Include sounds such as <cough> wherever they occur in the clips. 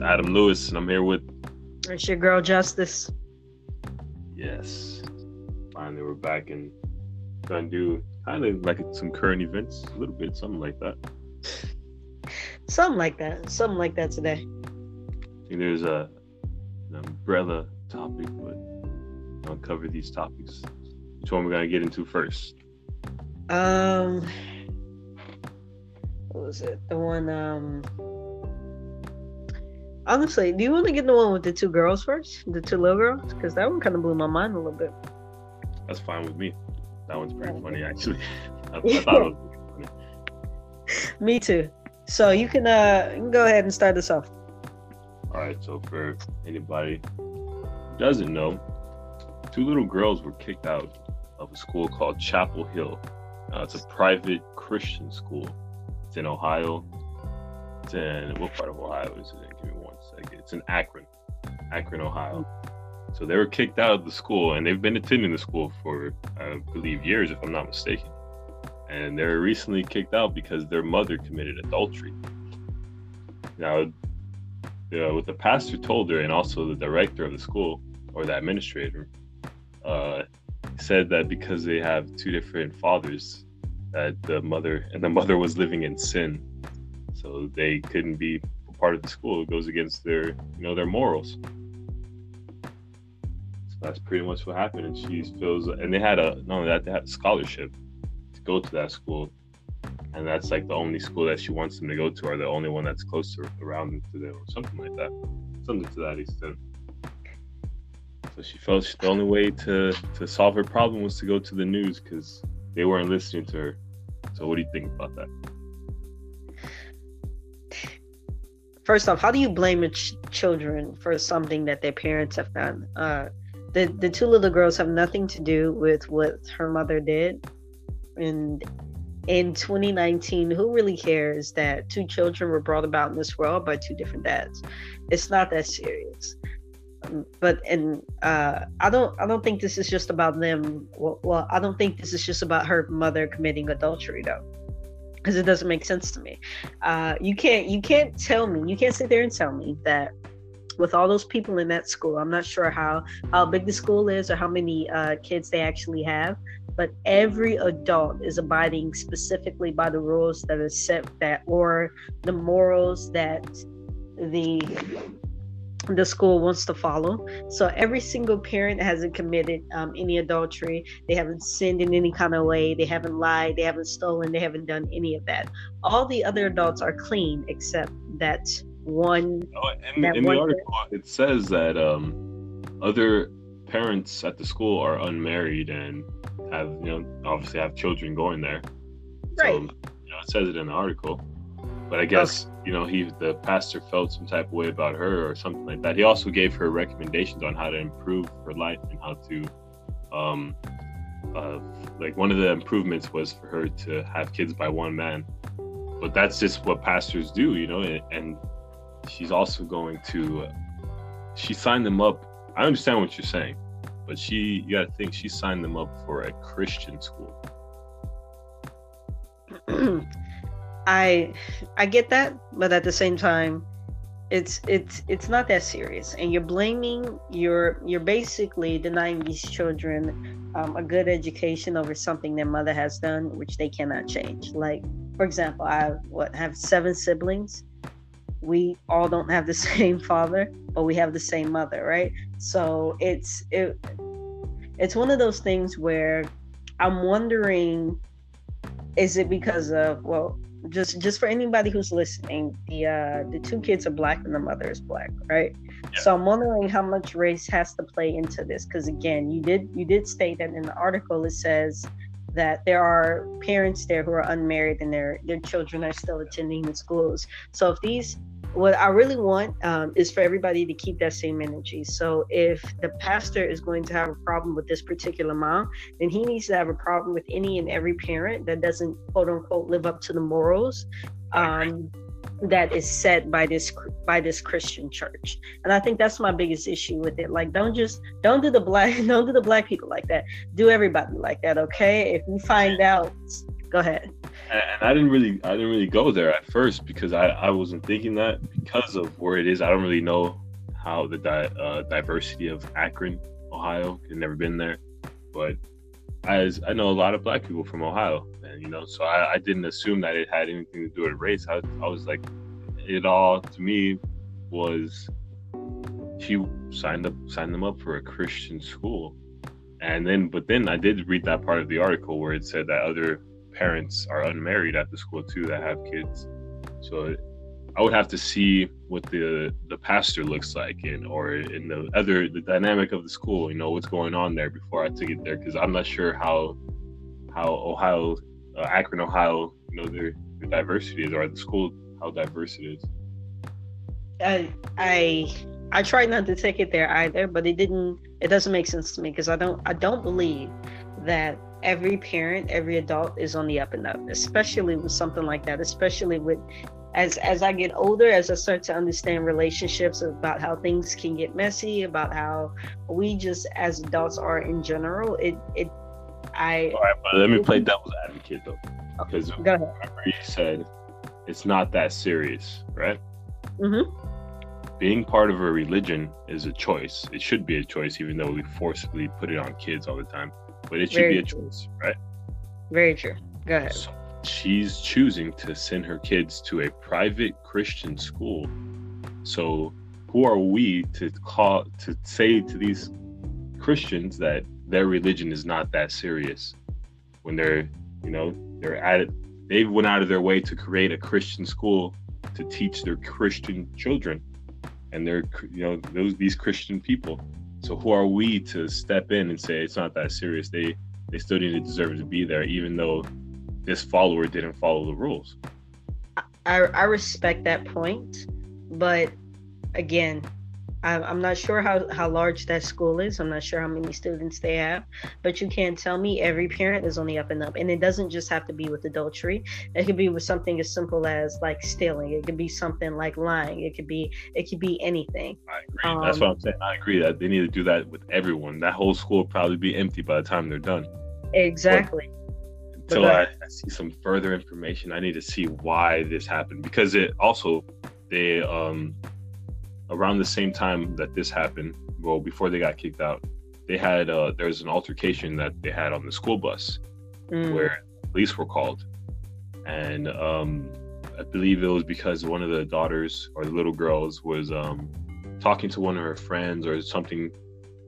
It's Adam Lewis, and I'm here with. It's your girl Justice. Yes, finally we're back and trying to do kind of like some current events, a little bit, something like that. Something like that. Something like that today. I think there's a an umbrella topic, but I'll cover these topics. Which one we're gonna get into first? Um, what was it? The one. Um, honestly, do you want to get the one with the two girls first? The two little girls, because that one kind of blew my mind a little bit. That's fine with me. That one's pretty funny, actually. <laughs> I, I thought it <laughs> was funny. Me too. So you can uh you can go ahead and start this off. All right, so for anybody who doesn't know, two little girls were kicked out of a school called Chapel Hill. Uh, it's a private Christian school. It's in Ohio. It's in what part of Ohio is it It's in Akron, Akron, Ohio. So they were kicked out of the school, and they've been attending the school for, I believe, years, if I'm not mistaken. And they were recently kicked out because their mother committed adultery. Now, uh, what the pastor told her, and also the director of the school or the administrator, uh, said that because they have two different fathers, that the mother and the mother was living in sin, so they couldn't be part of the school. It goes against their, you know, their morals. So that's pretty much what happened. And she feels, and they had a not only that, they had a scholarship to go to that school, and that's like the only school that she wants them to go to, or the only one that's closer around to them, or something like that, something to that extent. So she felt she, the only way to to solve her problem was to go to the news because they weren't listening to her. So what do you think about that? First off, how do you blame ch- children for something that their parents have done? Uh, the the two little girls have nothing to do with what her mother did, and in 2019, who really cares that two children were brought about in this world by two different dads? It's not that serious. Um, but and uh, I don't I don't think this is just about them. Well, well, I don't think this is just about her mother committing adultery though, because it doesn't make sense to me. Uh, you can't you can't tell me you can't sit there and tell me that with all those people in that school, I'm not sure how how big the school is or how many uh, kids they actually have, but every adult is abiding specifically by the rules that are set that or the morals that the the school wants to follow. So every single parent hasn't committed um, any adultery. They haven't sinned in any kind of way. They haven't lied. They haven't stolen. They haven't done any of that. All the other adults are clean except that one. Oh, in, that in one the article, it says that um, other parents at the school are unmarried and have, you know, obviously have children going there. Right. So, you know, it says it in the article. But I guess you know he, the pastor, felt some type of way about her or something like that. He also gave her recommendations on how to improve her life and how to, um, uh, like one of the improvements was for her to have kids by one man. But that's just what pastors do, you know. And, and she's also going to, uh, she signed them up. I understand what you're saying, but she, you got to think, she signed them up for a Christian school. <clears throat> I I get that, but at the same time, it's it's it's not that serious, and you're blaming you're you're basically denying these children um, a good education over something their mother has done, which they cannot change. Like for example, I have, what have seven siblings. We all don't have the <laughs> same father, but we have the same mother, right? So it's it it's one of those things where I'm wondering is it because of well just just for anybody who's listening the uh the two kids are black and the mother is black right Yeah. so i'm wondering how much race has to play into this because again you did you did state that in the article it says that there are parents there who are unmarried and their their children are still attending the schools so if these what I really want um, is for everybody to keep that same energy. So if the pastor is going to have a problem with this particular mom, then he needs to have a problem with any and every parent that doesn't quote unquote live up to the morals um, that is set by this by this Christian church. And I think that's my biggest issue with it. Like, don't just don't do the black <laughs> don't do the black people like that. Do everybody like that, okay? If you find out Go ahead. And I didn't really, I didn't really go there at first because I, I wasn't thinking that because of where it is. I don't really know how the di- uh, diversity of Akron, Ohio. I've never been there, but as I know a lot of black people from Ohio, and you know, so I, I didn't assume that it had anything to do with race. I, I was like, it all to me was she signed up signed them up for a Christian school, and then but then I did read that part of the article where it said that other parents are unmarried at the school too that have kids. So I would have to see what the the pastor looks like and or in the other the dynamic of the school, you know, what's going on there before I took it there because I'm not sure how how Ohio, uh, Akron, Ohio, you know, their, their diversity is or the school how diverse it is. I I I tried not to take it there either, but it didn't. It doesn't make sense to me because I don't I don't believe that every parent, every adult is on the up and up, especially with something like that, especially with as as I get older, as I start to understand relationships about how things can get messy, about how we just as adults are in general, it it I All right, but let me play devil's advocate though. Because ahead. remember you said it's not that serious, right? Mm-hmm. Being part of a religion is a choice. It should be a choice, even though we forcibly put it on kids all the time. But it should Very be a true. choice, right? Very true. Go ahead. So she's choosing to send her kids to a private Christian school. So who are we to call to say to these Christians that their religion is not that serious when they're, you know, they're at it they went out of their way to create a Christian school to teach their Christian children and they're you know those these Christian people. So who are we to step in and say it's not that serious? They they still didn't deserve to be there, even though this follower didn't follow the rules. I, I respect that point, but again, I'm not sure how, how large that school is. I'm not sure how many students they have, but you can't tell me every parent is on the up and up. And it doesn't just have to be with adultery. It could be with something as simple as like stealing. It could be something like lying. It could be it could be anything. I agree. That's Um, what I'm saying. I agree that they need to do that with everyone. That whole school will probably be empty by the time they're done. Exactly. Until I, I see some further information, I need to see why this happened because it also they um around the same time that this happened, well before they got kicked out, they had uh there was an altercation that they had on the school bus Mm. where police were called, and um, I believe it was because one of the daughters or the little girls was um, talking to one of her friends or something.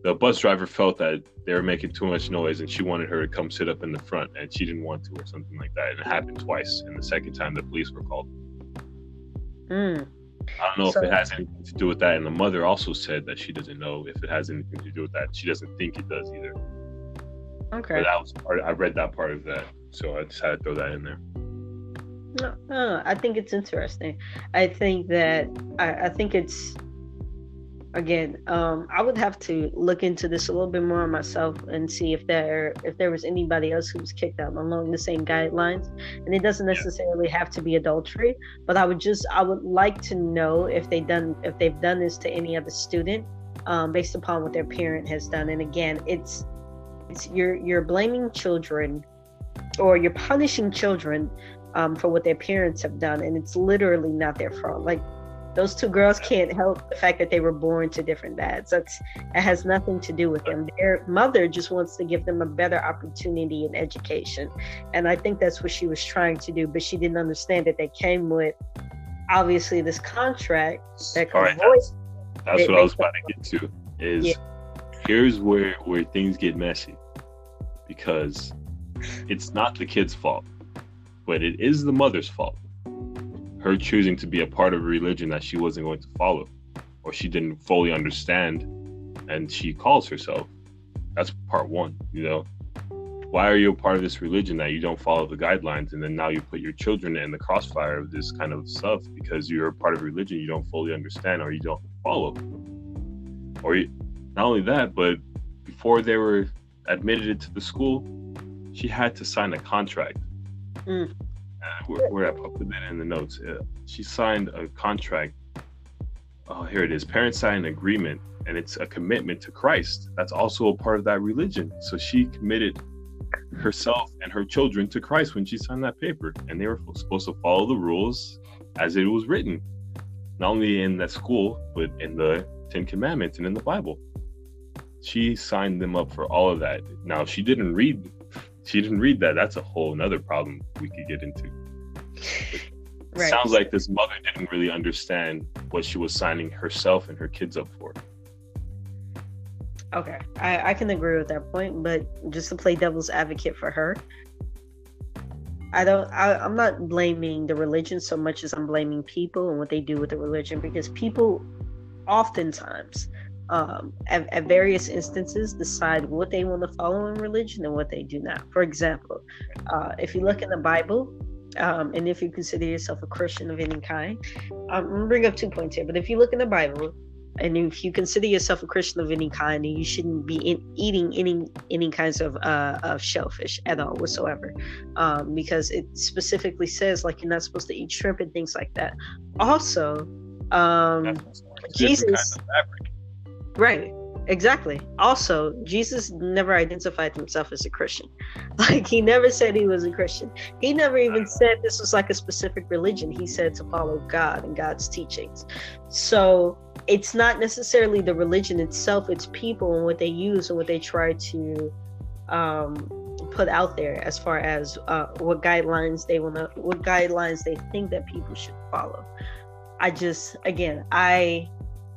The bus driver felt that they were making too much noise, and she wanted her to come sit up in the front, and she didn't want to, or something like that. And it happened twice. And the second time, the police were called. Mm. I don't know So- if it has anything to do with that. And the mother also said that she doesn't know if it has anything to do with that. She doesn't think it does either. Okay. But that was part. I read that part of that, so I just had to throw that in there. No, no, I think it's interesting. I think that I, I think it's again. Um, I would have to look into this a little bit more myself and see if there if there was anybody else who was kicked out along the same guidelines. And it doesn't necessarily have to be adultery, but I would just I would like to know if they done if they've done this to any other student, um, based upon what their parent has done. And again, it's it's you're you're blaming children, or you're punishing children um, for what their parents have done, and it's literally not their fault. Like those two girls can't help the fact that they were born to different dads. That's it has nothing to do with them. Their mother just wants to give them a better opportunity in education, and I think that's what she was trying to do. But she didn't understand that they came with obviously this contract that All right, void. That's what I was about to get to. Is Yeah. here's where where things get messy because it's not the kid's fault, but it is the mother's fault. Her choosing to be a part of a religion that she wasn't going to follow, or she didn't fully understand, and she calls herself. That's part one. You know, why are you a part of this religion that you don't follow the guidelines, and then now you put your children in the crossfire of this kind of stuff because you're a part of a religion you don't fully understand or you don't follow or not only that, but before they were admitted into the school, she had to sign a contract. Mm. Uh, where, where I put that in the notes. Uh, she signed a contract. Oh, here it is. Parents sign an agreement, and it's a commitment to Christ. That's also a part of that religion. So she committed herself and her children to Christ when she signed that paper, and they were supposed to follow the rules as it was written, not only in that school but in the Ten Commandments and in the Bible. She signed them up for all of that. Now she didn't read. She didn't read that. That's a whole another problem we could get into. <laughs> Right. Sounds like this mother didn't really understand what she was signing herself and her kids up for. Okay, I, I can agree with that point, but just to play devil's advocate for her, I don't. I, I'm not blaming the religion so much as I'm blaming people and what they do with the religion because people, oftentimes, um, at, at various instances, decide what they want to follow in religion and what they do not. For example, uh, if you look in the Bible, um, and if you consider yourself a Christian of any kind, um, I'm gonna bring up two points here. But if you look in the Bible, and if you consider yourself a Christian of any kind, you shouldn't be in, eating any any kinds of uh, of shellfish at all whatsoever, um, because it specifically says like you're not supposed to eat shrimp and things like that. Also, um, Jesus, right? Exactly. Also, Jesus never identified himself as a Christian. <laughs> Like he never said he was a Christian. He never even said this was like a specific religion. He said to follow God and God's teachings. So it's not necessarily the religion itself, it's people and what they use and what they try to um, put out there as far as uh, what guidelines they want to, what guidelines they think that people should follow. I just, again, I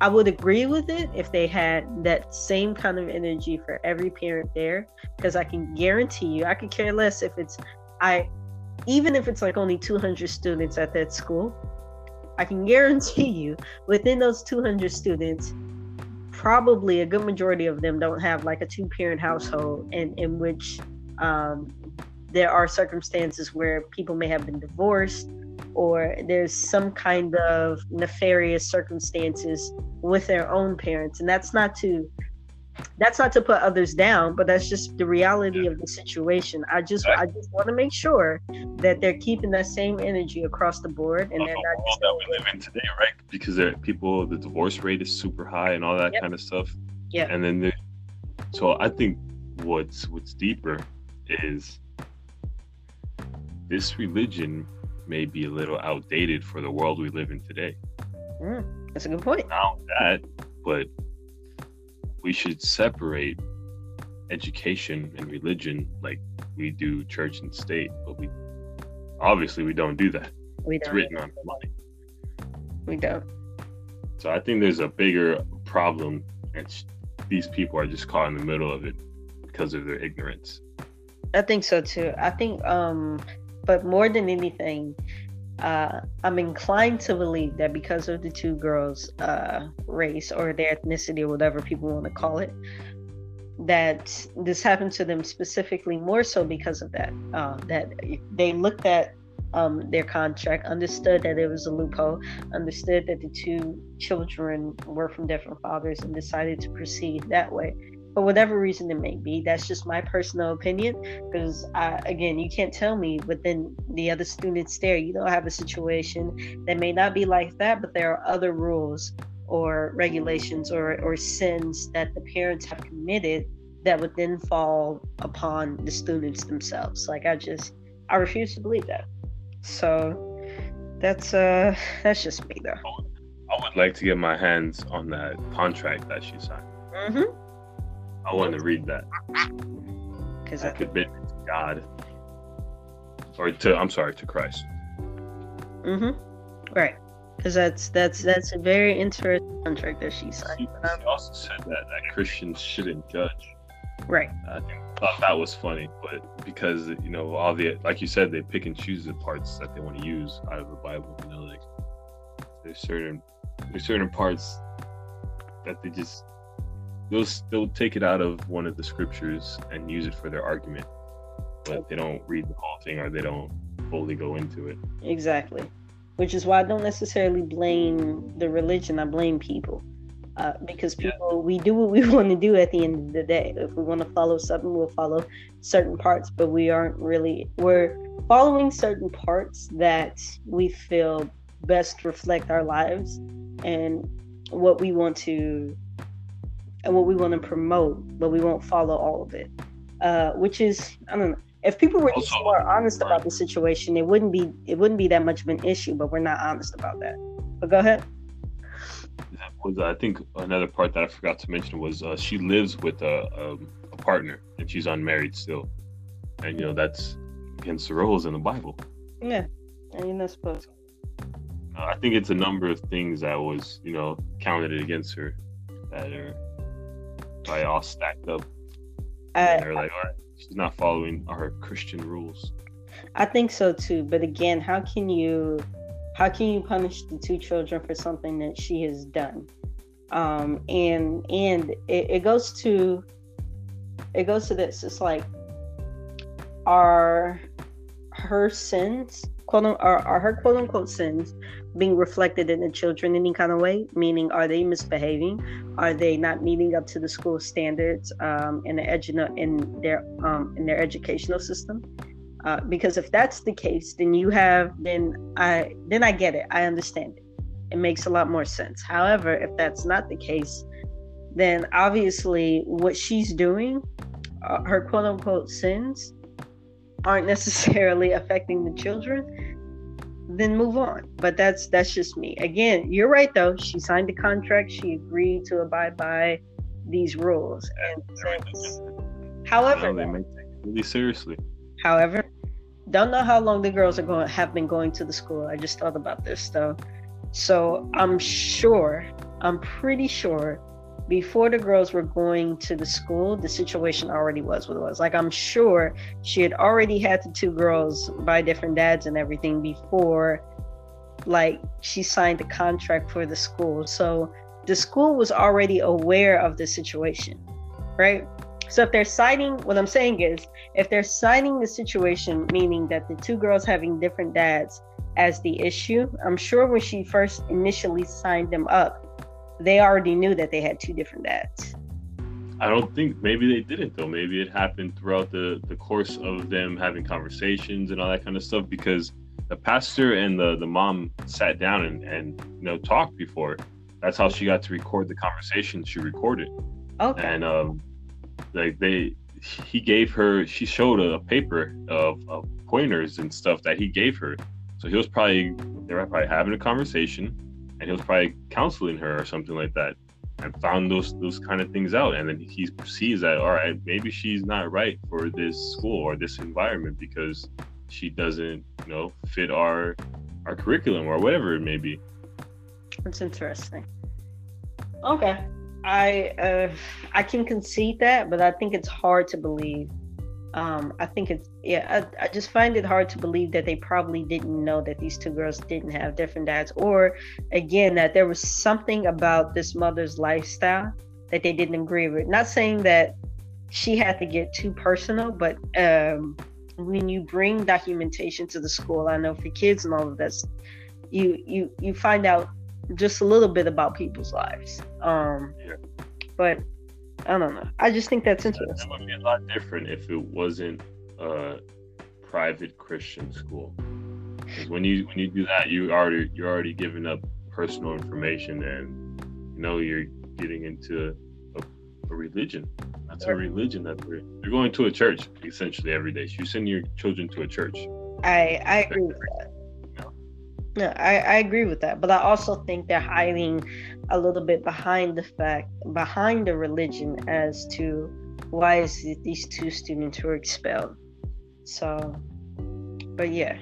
I would agree with it if they had that same kind of energy for every parent there, because I can guarantee you, I could care less if it's I, even if it's like only 200 students at that school, I can guarantee you within those 200 students, probably a good majority of them don't have like a two parent household in, in which um, there are circumstances where people may have been divorced or there's some kind of nefarious circumstances with their own parents. And that's not to that's not to put others down but that's just the reality of the situation. I just i just want to make sure that they're keeping that same energy across the board and they're not world that we live in today right? Because there are people the divorce rate is super high and all that yep. kind of stuff. Yeah and then so i think what's what's deeper is this religion may be a little outdated for the world we live in today. Mm, that's a good point. Not that, but we should separate education and religion like we do church and state, but we obviously we don't do that. We don't. It's written on money. We don't. So I think there's a bigger problem, and these people are just caught in the middle of it because of their ignorance. I think so too. I think um but more than anything, uh, I'm inclined to believe that because of the two girls' uh, race or their ethnicity or whatever people want to call it, that this happened to them specifically more so because of that. Uh, that they looked at um, their contract, understood that it was a loophole, understood that the two children were from different fathers, and decided to proceed that way for whatever reason it may be. That's just my personal opinion. Because again, you can't tell me within the other students there, you don't have a situation that may not be like that, but there are other rules or regulations or, or sins that the parents have committed that would then fall upon the students themselves. Like I just I refuse to believe that. So that's uh that's just me though. I would like to get my hands on that contract that she signed. Mm-hmm. I want to read that. Because I could to God. Or to I'm sorry, to Christ. Mm-hmm. Right. Because that's that's that's a very interesting contract that she signed. She, she also said that that Christians shouldn't judge. Right. I thought that was funny, but because you know all the like you said, they pick and choose the parts that they want to use out of the Bible. You know, like there's certain there's certain parts that they just they'll they'll take it out of one of the scriptures and use it for their argument, but they don't read the whole thing or they don't fully go into it. Exactly, which is why I don't necessarily blame the religion. I blame people. Uh, because people, yeah. we do what we <laughs> want to do at the end of the day. If we want to follow something, we'll follow certain parts, but we aren't really, we're following certain parts that we feel best reflect our lives and what we want to and what we want to promote, but we won't follow all of it. uh, which is I don't know. If people were just Also- more honest about the situation, it wouldn't be it wouldn't be that much of an issue. But we're not honest about that. But go ahead. That was I think another part that I forgot to mention was uh, she lives with a, um, a partner and she's unmarried still, and you know that's against the rules in the Bible. Yeah, and you're not supposed. Uh, I think it's a number of things that was you know counted against her that are probably all stacked up. And they're like, all right, she's not following our Christian rules. I think so too. But again, how can you how can you punish the two children for something that she has done? Um, and and it, it goes to it goes to this. It's like are her sins quote are, are her quote unquote sins being reflected in the children in any kind of way? Meaning, are they misbehaving? Are they not meeting up to the school standards um, in the edu- in their um, in their educational system? Uh, because if that's the case, then you have then I then I get it. I understand it. It makes a lot more sense. However, if that's not the case, then obviously what she's doing, uh, her quote unquote sins, aren't <laughs> necessarily affecting the children. Then move on. But that's that's just me. Again, you're right though. She signed the contract. She agreed to abide by these rules. And since, uh, however, You they may take really seriously. However, don't know how long the girls are going have been going to the school. I just thought about this though. So I'm sure, I'm pretty sure before the girls were going to the school, the situation already was what it was. Like I'm sure she had already had the two girls by different dads and everything before like she signed the contract for the school. So the school was already aware of the situation, right? So if they're citing, what I'm saying is, if they're citing the situation, meaning that the two girls having different dads as the issue, I'm sure when she first initially signed them up, they already knew that they had two different dads. I don't think maybe they didn't though. Maybe it happened throughout the the course of them having conversations and all that kind of stuff because the pastor and the the mom sat down and and you know talked before. That's how she got to record the conversation she recorded. Okay. And um like they he gave her she showed a paper of, of pointers and stuff that he gave her. So he was probably they were probably having a conversation and he was probably counseling her or something like that and found those those kind of things out and then he sees that all right maybe she's not right for this school or this environment because she doesn't you know fit our our curriculum or whatever it may be That's interesting. Okay. I uh, I can concede that, but I think it's hard to believe. Um, I think it's yeah. I, I just find it hard to believe that they probably didn't know that these two girls didn't have different dads, or again that there was something about this mother's lifestyle that they didn't agree with. Not saying that she had to get too personal, but um, when you bring documentation to the school, I know for kids and all of this, you you you find out just a little bit about people's lives. Um, Yeah. but I don't know. I just think that's interesting. would be a lot different if it wasn't a private christian school. when you when you do that you already you're already giving up personal information and you know you're getting into a, a religion that's a religion that they're, they're going to a church essentially every day you send your children to a church I I agree with that. No, I, I agree with that, but I also think they're hiding a little bit behind the fact behind the religion as to why is it these two students were expelled. So, but yeah,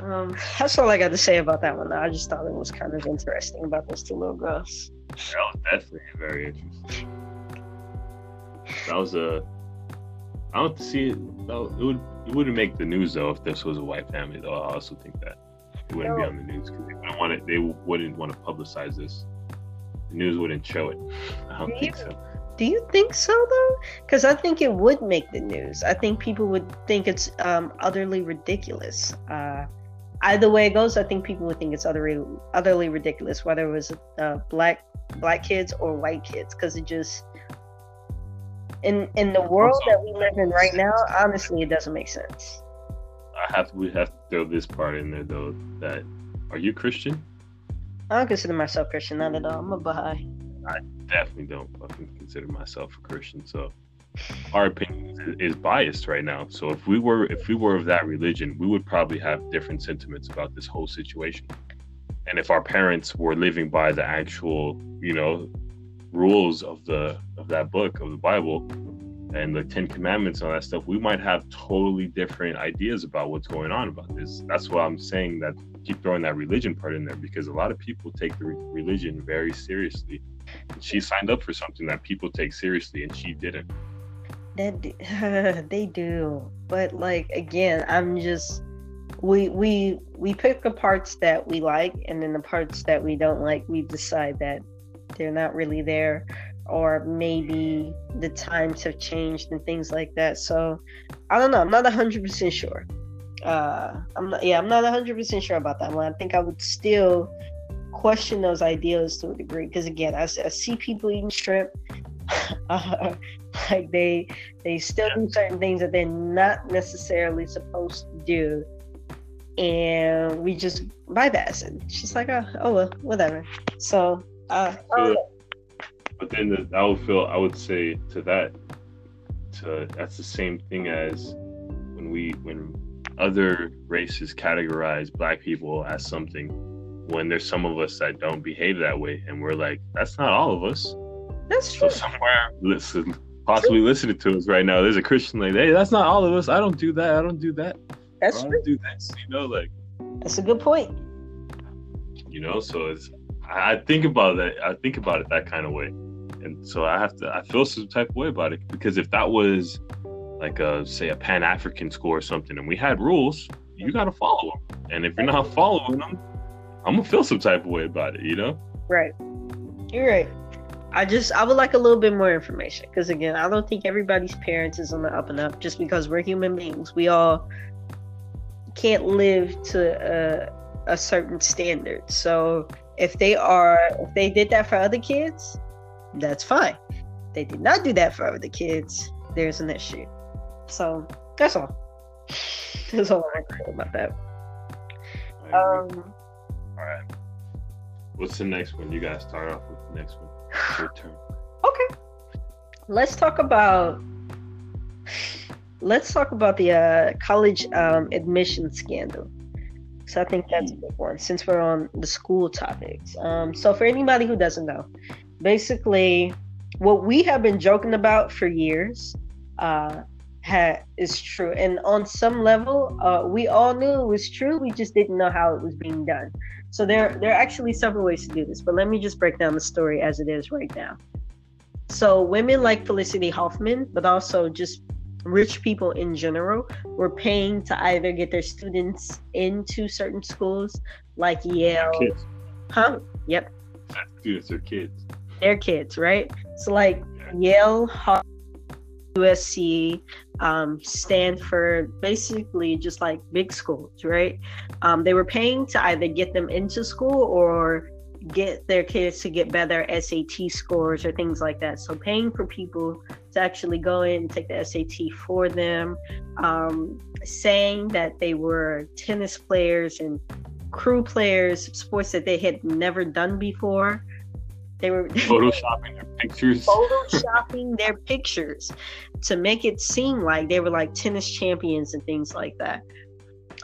um, that's all I got to say about that one. Though. I just thought it was kind of interesting about those two little girls. that was definitely very interesting that was a i don't see it it would it wouldn't make the news though if this was a white family though i also think that it wouldn't be on the news because they wouldn't want it they wouldn't want to publicize this the news wouldn't show it i don't think so Do you think so though? Because I think it would make the news. I think people would think it's um, utterly ridiculous. Uh, either way it goes, I think people would think it's utterly utterly ridiculous, whether it was uh, black black kids or white kids, because it just in in the world that we live in right now, honestly, it doesn't make sense. i have we have throw this part in there though that are you christian I don't consider myself Christian, not at all. I'm a Baha'i. I definitely don't fucking consider myself a christian so our opinion is biased right now. So if we were if we were of that religion, we would probably have different sentiments about this whole situation. And if our parents were living by the actual, you know, rules of the of that book of the Bible and the Ten Commandments and all that stuff, we might have totally different ideas about what's going on about this. That's why I'm saying that keep throwing that religion part in there because a lot of people take the re- religion very seriously. And she signed up for something that people take seriously, and she didn't. That <laughs> they do, but like again, I'm just we we we pick the parts that we like, and then the parts that we don't like, we decide that they're not really there, or maybe the times have changed and things like that. So I don't know. I'm not hundred percent sure. Uh, I'm not. Yeah, I'm not hundred percent sure about that one. I think I would still question those ideals to a degree because again, I, I see people eating shrimp. Uh, <laughs> like they they still do certain things that they're not necessarily supposed to do and we just bypass it she's like oh, oh well whatever so uh but then the, i would feel i would say to that to that's the same thing as when we when other races categorize black people as something when there's some of us that don't behave that way and we're like that's not all of us that's true so somewhere listen possibly listening to us right now, there's a Christian like, hey, that's not all of us. I don't do that. I don't do that. That's I true. do this. You know, like that's a good point. You know, so it's I think about that. I think about it that kind of way, and so I have to. I feel some type of way about it because if that was like a say a Pan African school or something, and we had rules, you got to follow them. And if you're not following them, I'm gonna feel some type of way about it. You know? Right. You're right. I just I would like a little bit more information because again, I don't think everybody's parents is on the up and up just because we're human beings. We all can't live to a, a certain standard. So if they are if they did that for other kids, that's fine. If they did not do that for other kids, there's an issue. So that's all. <laughs> That's all I say about that. Um, all right. What's the next one? You guys start off with the next one. Your turn. Okay. Let's talk about let's talk about the uh, college um, admission scandal. So I think that's a good one since we're on the school topics. Um, so for anybody who doesn't know, basically what we have been joking about for years uh, ha- is true, and on some level, uh, we all knew it was true. We just didn't know how it was being done. So there, there are actually several ways to do this, but let me just break down the story as it is right now. So women like Felicity Huffman, but also just rich people in general, were paying to either get their students into certain schools like Yale. Kids. Huh? Yep. Students are kids. They're kids, right? So like Yale, Harvard, USC, um, Stanford, basically just like big schools, right? Um, they were paying to either get them into school or get their kids to get better SAT scores or things like that. So paying for people to actually go in and take the SAT for them, um, saying that they were tennis players and crew players, sports that they had never done before. They were <laughs> photoshopping their pictures. photoshopping their pictures to make it seem like they were like tennis champions and things like that.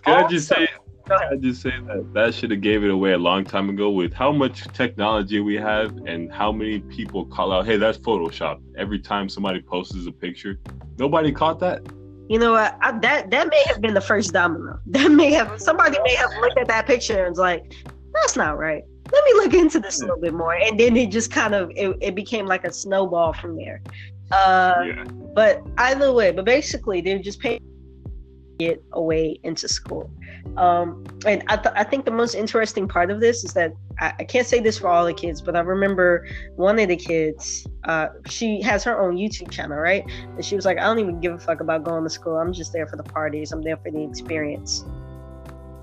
Can also, I just say? I just say that that should have gave it away a long time ago. With how much technology we have and how many people call out, "Hey, that's Photoshop!" Every time somebody posts a picture, nobody caught that. You know what? I, that that may have been the first domino. <laughs> That may have somebody may have looked at that picture and was like, "That's not right." let me look into this a little bit more and then it just kind of it, it became like a snowball from there uh, yeah. but either way but basically they're just paying get away into school. Um, and I, th- I think the most interesting part of this is that I, I, can't say this for all the kids but i remember one of the kids uh, she has her own youtube channel right? And she was like i don't even give a fuck about going to school. I'm just there for the parties. I'm there for the experience.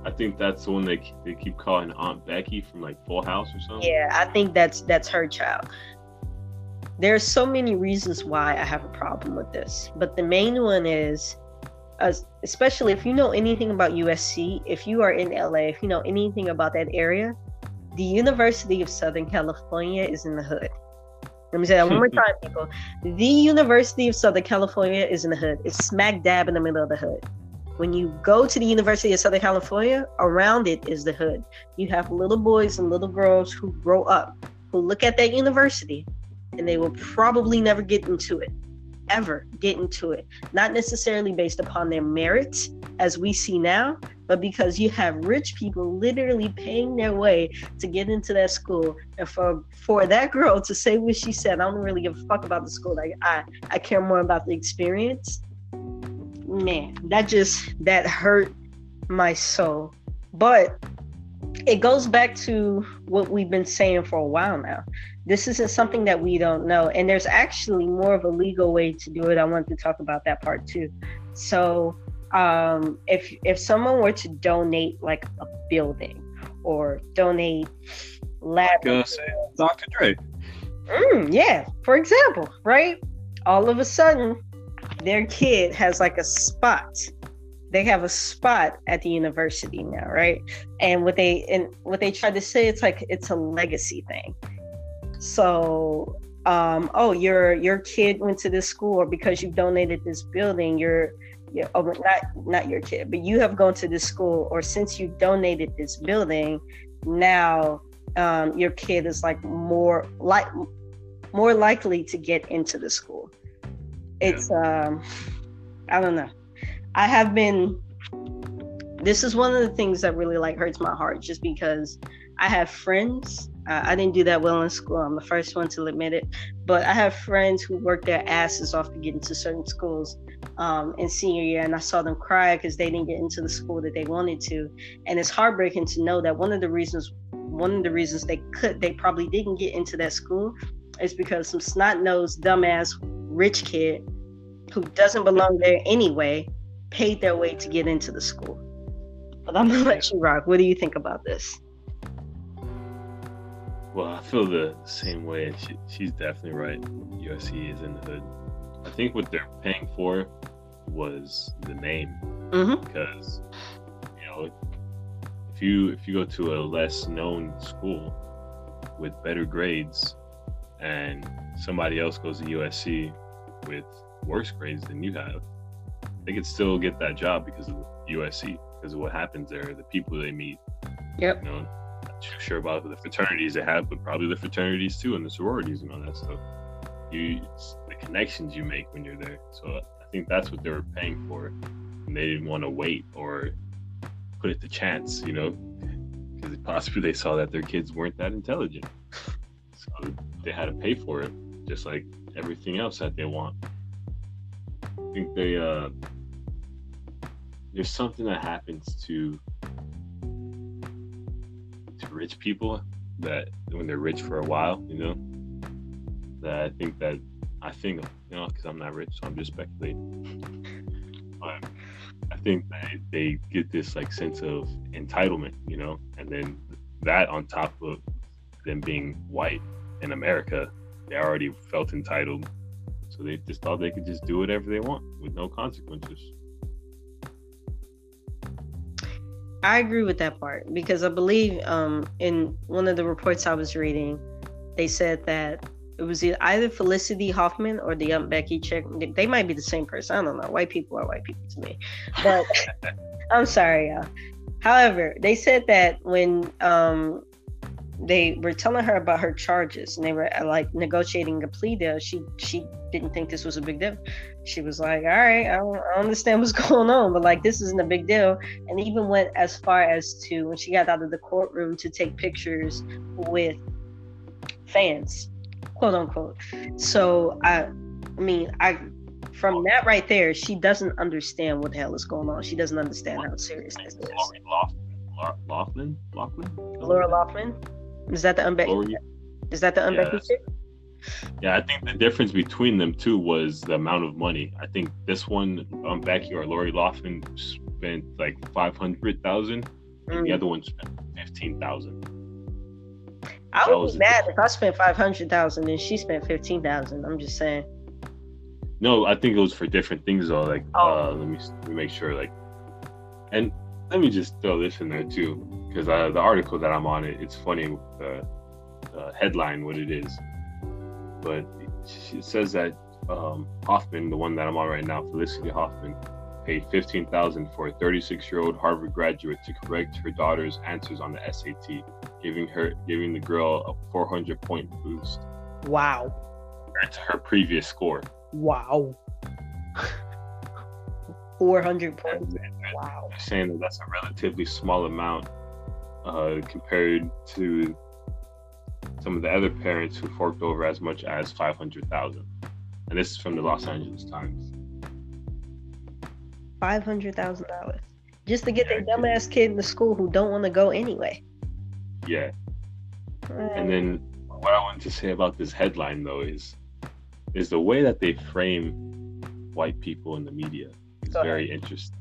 I think that's the one they they keep calling Aunt Becky from like Full House or something. Yeah, I think that's that's her child. There's so many reasons why I have a problem with this, but the main one is, uh, especially if you know anything about USC, if you are in LA, if you know anything about that area, the University of Southern California is in the hood. Let me say that one more <laughs> time, people. The University of Southern California is in the hood. It's smack dab in the middle of the hood. When you go to the University of Southern California, around it is the hood. You have little boys and little girls who grow up, who look at that university, and they will probably never get into it ever get into it. Not necessarily based upon their merits, as we see now, but because you have rich people literally paying their way to get into that school. And for for that girl to say what she said, I don't really give a fuck about the school. Like I, I care more about the experience. Man, that just that hurt my soul. But it goes back to what we've been saying for a while now. This isn't something that we don't know. And there's actually more of a legal way to do it. I want to talk about that part too. So um, if if someone were to donate like a building or donate lab Go say Dr. Dre. Mm, yeah, for example, right? All of a sudden, their kid has like a spot they have a spot at the university now, right? And what they and what they try to say, it's like it's a legacy thing. So, um, oh, your your kid went to this school, or because you donated this building, you're, you're oh, not not your kid, but you have gone to this school, or since you donated this building, now um, your kid is like more like more likely to get into the school. It's um, I don't know I have been this is one of the things that really like hurts my heart just because I have friends. Uh, I didn't do that well in school. I'm the first one to admit it, but I have friends who work their asses off to get into certain schools um, in senior year, and I saw them cry because they didn't get into the school that they wanted to, and it's heartbreaking to know that one of the reasons, one of the reasons they could, they probably didn't get into that school, is because some snot nosed, dumbass, rich kid who doesn't belong there anyway paid their way to get into the school. But I'm gonna let you rock. What do you think about this? Well, I feel the same way. She, she's definitely right. USC is in the hood. I think what they're paying for was the name, mm-hmm. because you know, if you if you go to a less known school with better grades, and somebody else goes to USC with worse grades than you have, they could still get that job because of the USC, because of what happens there, the people they meet. Yep. You know, not sure about the fraternities they have, but probably the fraternities too and the sororities and all that stuff. You, the connections you make when you're there. So I think that's what they were paying for, and they didn't want to wait or put it to chance, you know, because possibly they saw that their kids weren't that intelligent, <laughs> so they had to pay for it, just like everything else that they want. I think they uh there's something that happens to to rich people that when they're rich for a while, you know, that I think that I think you know because I'm not rich, so I'm just speculating. <laughs> but I think that they get this like sense of entitlement, you know, and then that on top of them being white in America, they already felt entitled so they just thought they could just do whatever they want with no consequences. I agree with that part because I believe um, in one of the reports I was reading, they said that it was either Felicity Huffman or the Aunt Becky chick. They might be the same person. I don't know. White people are white people to me, but <laughs> I'm sorry, y'all. However, they said that when um, they were telling her about her charges and they were uh, like negotiating a plea deal she she didn't think this was a big deal she was like all right I don't, I don't understand what's going on but like this isn't a big deal and even went as far as to when she got out of the courtroom to take pictures with fans quote unquote so i i mean i from that right there she doesn't understand what the hell is going on she doesn't understand how serious this is Loughlin? Loughlin? Laura Loughlin? Is that the Aunt Becky? Is that the Aunt Becky yeah, Yeah, I think the difference between them two was the amount of money. I think this one, um, Becky or Lori Loughlin spent like five hundred thousand, and mm. the other one spent fifteen thousand. I would be mad if I spent five hundred thousand and she spent fifteen thousand. I'm just saying. No, I think it was for different things though. Like, oh. uh, let me let me make sure. Like, and let me just throw this in there too because uh, the article that I'm on, it, it's funny. Uh, uh, headline, what it is. but it says that um, Huffman, the one that I'm on right now, Felicity Huffman, paid fifteen thousand for a 36-year-old Harvard graduate to correct her daughter's answers on the SAT, giving her giving the girl a 400 point boost. Wow. To her previous score. Wow. <laughs> 400 points. Wow. Saying that that's a relatively small amount uh, compared to some of the other parents who forked over as much as 500,000. And this is from the Los Angeles Times. $500,000 just to get yeah, their dumbass kid in the school who don't want to go anyway. Yeah. And then what I wanted to say about this headline though is is the way that they frame white people in the media is very interesting.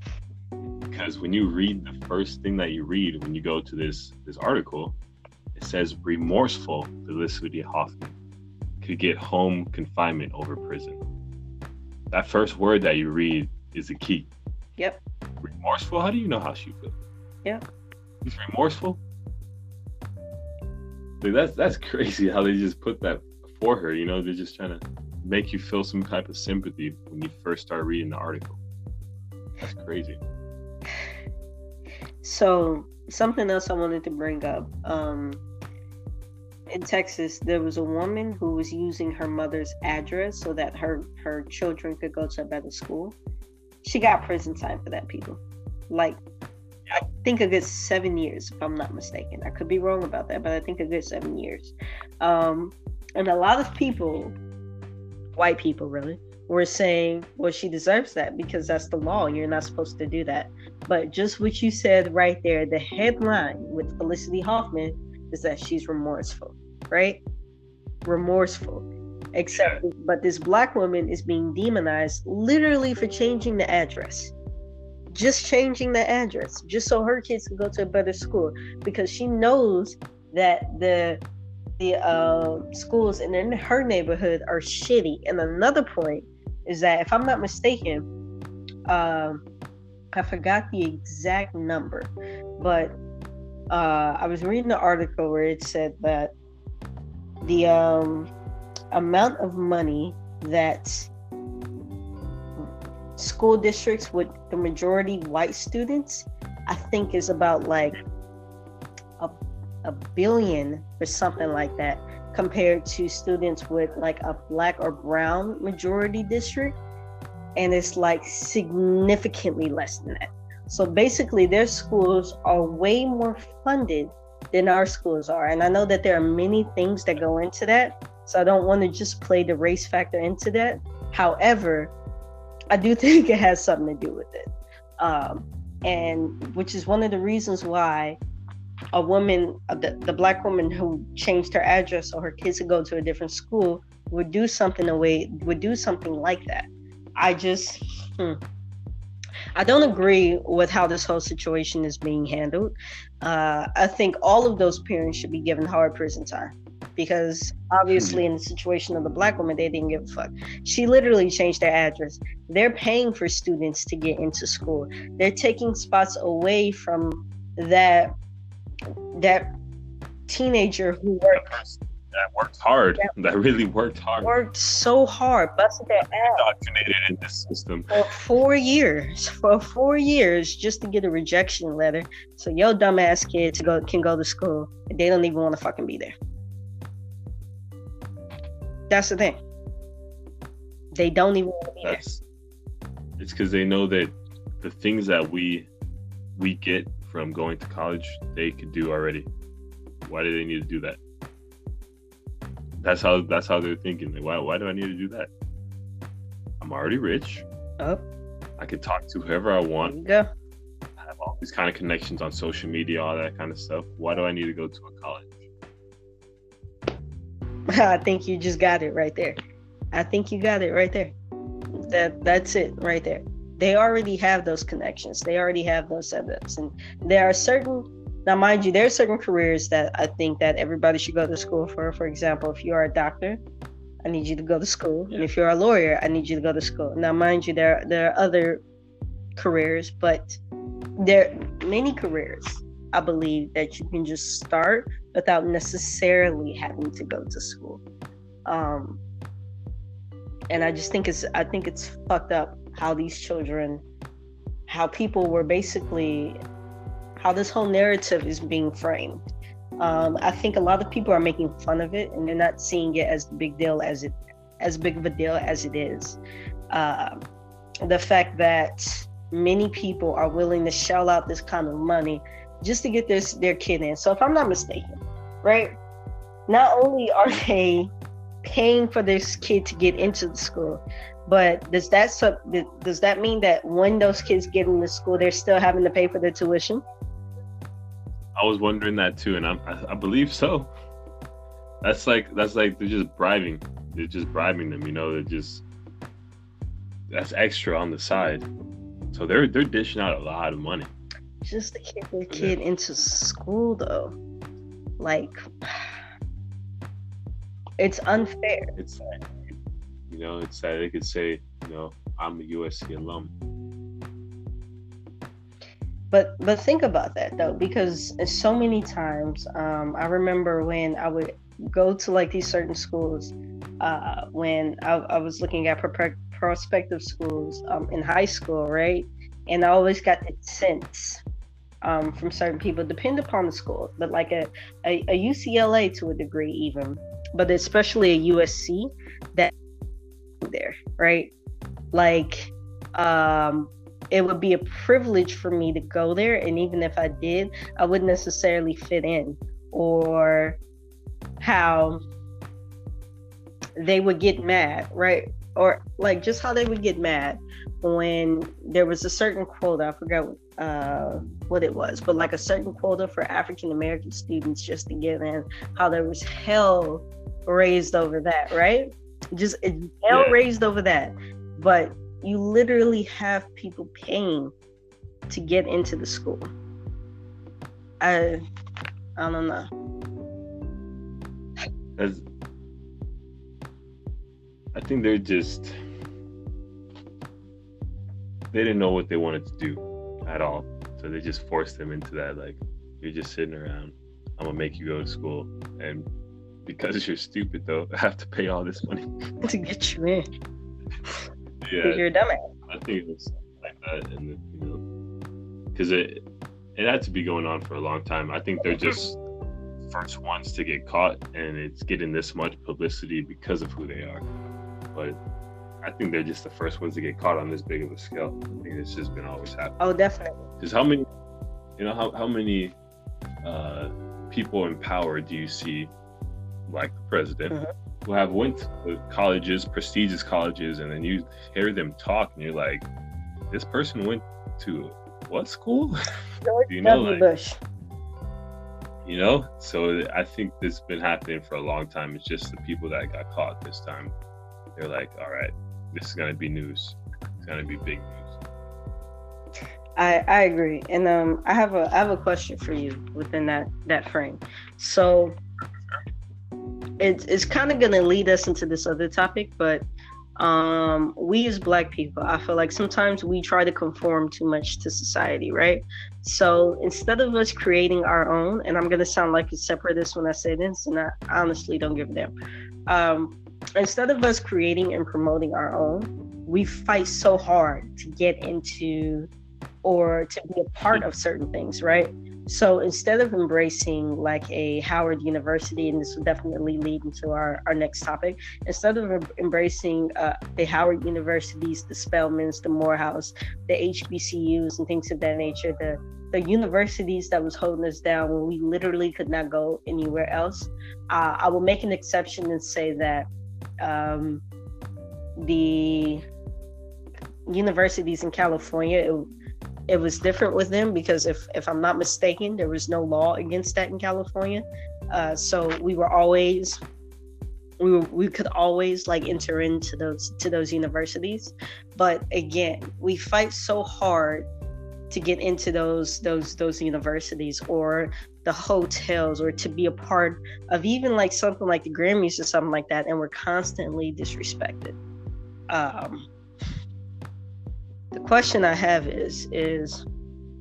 Because when you read the first thing that you read when you go to this this article, it says remorseful Felicity Huffman could get home confinement over prison. That first word that you read is the key. Yep. Remorseful? How do you know how she feels? Yeah. He's remorseful? Like that's that's crazy how they just put that for her, you know, they're just trying to make you feel some type of sympathy when you first start reading the article. That's crazy. So something else I wanted to bring up. Um, in Texas, there was a woman who was using her mother's address so that her her children could go to a better school. She got prison time for that, people. Like, I think a good seven years, if I'm not mistaken. I could be wrong about that, but I think a good seven years. Um, and a lot of people, white people really, were saying, well, she deserves that because that's the law. You're not supposed to do that. But just what you said right there, the headline with Felicity Huffman is that she's remorseful, right? Remorseful. Except, but this black woman is being demonized literally for changing the address. Just changing the address, just so her kids can go to a better school, because she knows that the the uh, schools in her neighborhood are shitty. And another point is that if I'm not mistaken, um, I forgot the exact number, but uh, I was reading an article where it said that the um, amount of money that school districts with the majority white students, I think is about like a, a billion or something like that compared to students with like a black or brown majority district and it's like significantly less than that so basically their schools are way more funded than our schools are and i know that there are many things that go into that so i don't want to just play the race factor into that however i do <laughs> think it has something to do with it um, and which is one of the reasons why a woman, uh, the, the black woman who changed her address so her kids could go to a different school would do something away would do something like that. I just hmm. I don't agree with how this whole situation is being handled. Uh, I think all of those parents should be given hard prison time because obviously in the situation of the black woman they didn't give a fuck she literally changed their address they're paying for students to get into school they're taking spots away from that that teenager who worked that worked hard. That, <laughs> that really worked hard. Worked so hard busted their ass. Indoctrinated in this system. For four years for four years just to get a rejection letter so your dumbass kids go can go to school. And they don't even want to fucking be there. That's the thing. They don't even want to be that's, there it's because they know that the things that we we get from going to college they could do already. Why do they need to do that? That's how that's how they're thinking. Like, why why do I need to do that? I'm already rich. Oh. I could talk to whoever I want. Yeah. I have all these kind of connections on social media, all that kind of stuff. Why do I need to go to a college? <laughs> I think you just got it right there. I think you got it right there. That that's it right there they already have those connections. They already have those setups. And there are certain now mind you, there are certain careers that I think that everybody should go to school for. For example, if you are a doctor, I need you to go to school. And if you're a lawyer, I need you to go to school. Now mind you, there there are other careers, but there are many careers I believe that you can just start without necessarily having to go to school. Um, and I just think it's I think it's fucked up how these children, how people were basically, how this whole narrative is being framed. Um, I think a lot of people are making fun of it, and they're not seeing it as big deal as it, as big of a deal as it is. Uh, the fact that many people are willing to shell out this kind of money just to get this their kid in. So if I'm not mistaken, right? Not only are they paying for this kid to get into the school, but does that sub, does that mean that when those kids get into school, they're still having to pay for their tuition? I was wondering that too, and I, I believe so. That's like that's like they're just bribing. They're just bribing them. You know, they're just that's extra on the side. So they're they're dishing out a lot of money. Just to get their kid into school, though, like it's unfair. It's. You know, it's sad they could say, you know, I'm a USC alum. But but think about that though, because so many times, um, I remember when I would go to like these certain schools, uh, when I, I was looking at pro- prospective schools um, in high school, right? And I always got the sense um, from certain people, depend upon the school, but like a, a, a UCLA to a degree, even, but especially a USC that there, right? Like, um, it would be a privilege for me to go there, and even if I did, I wouldn't necessarily fit in, or how they would get mad, right? Or like just how they would get mad when there was a certain quota. I forgot uh, what it was, but like a certain quota for African American students just to get in. How there was hell raised over that, right? Just hell yeah. raised over that. But you literally have people paying to get into the school. I I don't know. As I think they're just they didn't know what they wanted to do at all. So they just forced them into that like you're just sitting around. I'm gonna make you go to school and because you're stupid though, <laughs> I have to pay all this money <laughs> to get you in. Yeah, you're a dumbass. I think it was like that, and you know, because it it had to be going on for a long time. I think they're just first ones to get caught, and it's getting this much publicity because of who they are. But I think they're just the first ones to get caught on this big of a scale. I think it's just been always happening. Oh, definitely. Because how many, you know, how how many uh, people in power do you see like the president, mm-hmm. Who have went to colleges, prestigious colleges, and then you hear them talk, and you're like, this person went to what school? <laughs> You know. Like, Bush. You know, so I think this has been happening for a long time. It's just the people that got caught this time. They're like, all right, this is gonna be news. It's gonna be big news. I, I agree, and um, I have a I have a question for you within that that frame. So it's it's kind of gonna lead us into this other topic, but um, we as Black people, I feel like sometimes we try to conform too much to society, right? So instead of us creating our own, and I'm gonna sound like a separatist when I say this, and I honestly don't give a damn. Um, instead of us creating and promoting our own, we fight so hard to get into or to be a part of certain things, right? So instead of embracing like a Howard University, and this will definitely lead into our, our next topic, instead of embracing uh, the Howard Universities, the Spelmans, the Morehouse, the HBCUs, and things of that nature, the the universities that was holding us down when we literally could not go anywhere else, uh, I will make an exception and say that um, the universities in California, it, it was different with them because if if I'm not mistaken, there was no law against that in California. Uh, so we were always we were, we could always like enter into those to those universities. But again, we fight so hard to get into those those those universities or the hotels or to be a part of even like something like the Grammys or something like that, and we're constantly disrespected. Um, the question I have is is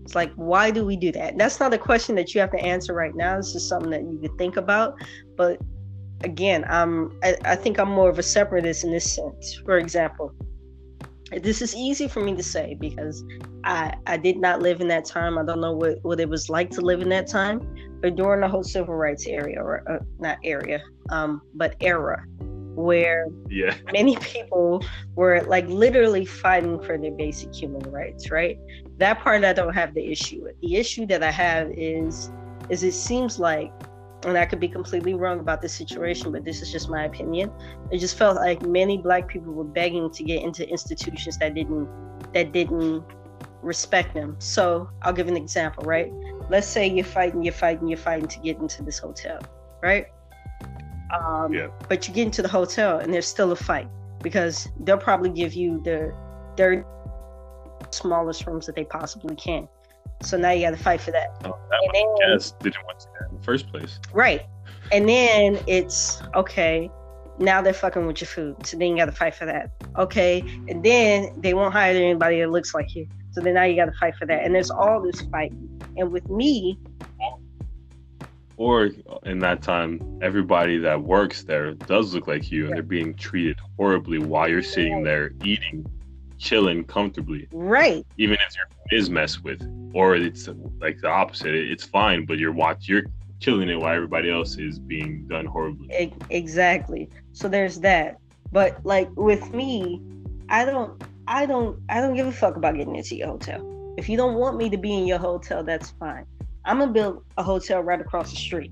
it's like why do we do that? That's not a question that you have to answer right now. This is something that you could think about, but again, I'm I, I think I'm more of a separatist in this sense. For example, this is easy for me to say because I I did not live in that time. I don't know what, what it was like to live in that time. But during the whole civil rights area, or uh, not area, um, but era, where yeah. <laughs> many people were like literally fighting for their basic human rights, right? That part I don't have the issue with. The issue that I have is is it seems like and I could be completely wrong about this situation, but this is just my opinion. It just felt like many black people were begging to get into institutions that didn't that didn't respect them. So I'll give an example, right? Let's say you're fighting, you're fighting, you're fighting to get into this hotel, right? Um, yeah. But you get into the hotel and there's still a fight because they'll probably give you the their smallest rooms that they possibly can. So now you got to fight for that. Oh, that and then, guess didn't want to that in the first place. Right. And then it's okay. Now they're fucking with your food, so then you got to fight for that. Okay, and then they won't hire anybody that looks like you, so then now you got to fight for that. And there's all this fight. And with me, or in that time, everybody that works there does look like you, and they're being treated horribly while you're sitting there eating chilling comfortably. Right. Even if your food is messed with, or it's like the opposite, it's fine, but you're watch you're killing it while everybody else is being done horribly. Exactly. So there's that. But like with me, I don't I don't I don't give a fuck about getting into your hotel. If you don't want me to be in your hotel, that's fine. I'm gonna build a hotel right across the street.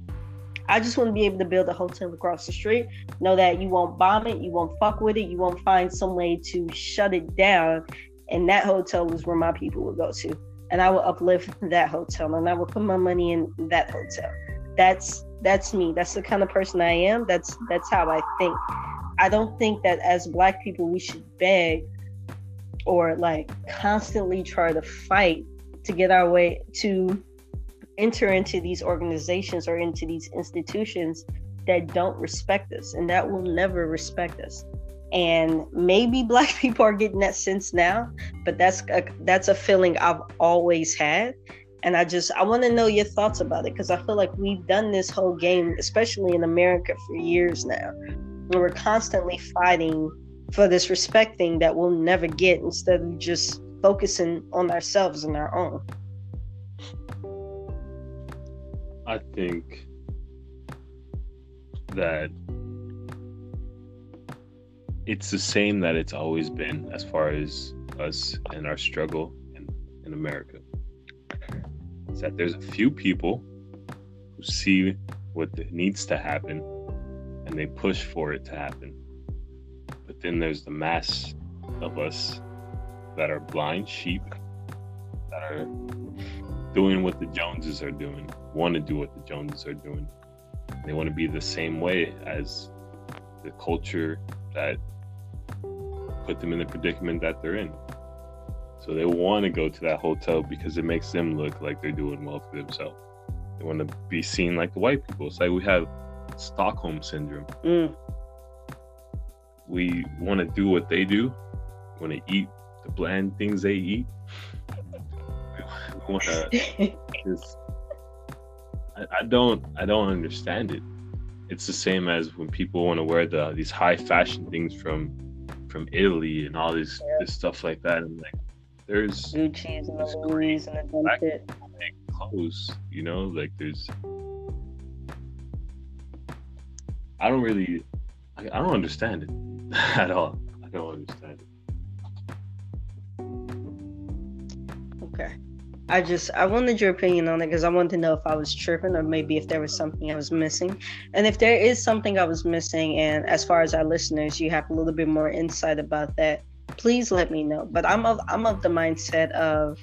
I just want to be able to build a hotel across the street. Know that you won't bomb it, you won't fuck with it, you won't find some way to shut it down. And that hotel is where my people will go to. And I will uplift that hotel and I will put my money in that hotel. That's that's me. That's the kind of person I am. That's that's how I think. I don't think that as black people we should beg or like constantly try to fight to get our way to enter into these organizations or into these institutions that don't respect us and that will never respect us. And maybe <laughs> black people are getting that sense now but that's a, that's a feeling i've always had. And i just i want to know your thoughts about it because i feel like we've done this whole game especially in america for years now. We're constantly fighting for this respect thing that we'll never get instead of just focusing on ourselves and our own I think that it's the same that it's always been as far as us and our struggle in, in America. It's that there's a few people who see what needs to happen and they push for it to happen. But then there's the mass of us that are blind sheep that are doing what the Joneses are doing, want to do what the Joneses are doing. They want to be the same way as the culture that put them in the predicament that they're in. So they want to go to that hotel because it makes them look like they're doing well for themselves. They want to be seen like the white people. It's like we have Stockholm syndrome. Mm. We want to do what they do. We want to eat the bland things they eat <laughs> want to <laughs> just I, I don't I don't understand it. It's the same as when people want to wear the these high fashion things from from Italy and all this yeah. this stuff like that. And like there's Gucci's and the Louis and the like clothes, you know, like there's I don't really I, I don't understand it <laughs> at all. I don't understand it. Okay. I just I wanted your opinion on it because I wanted to know if I was tripping or maybe if there was something I was missing. And if there is something I was missing, and as far as our listeners, you have a little bit more insight about that, please let me know. But I'm of I'm of the mindset of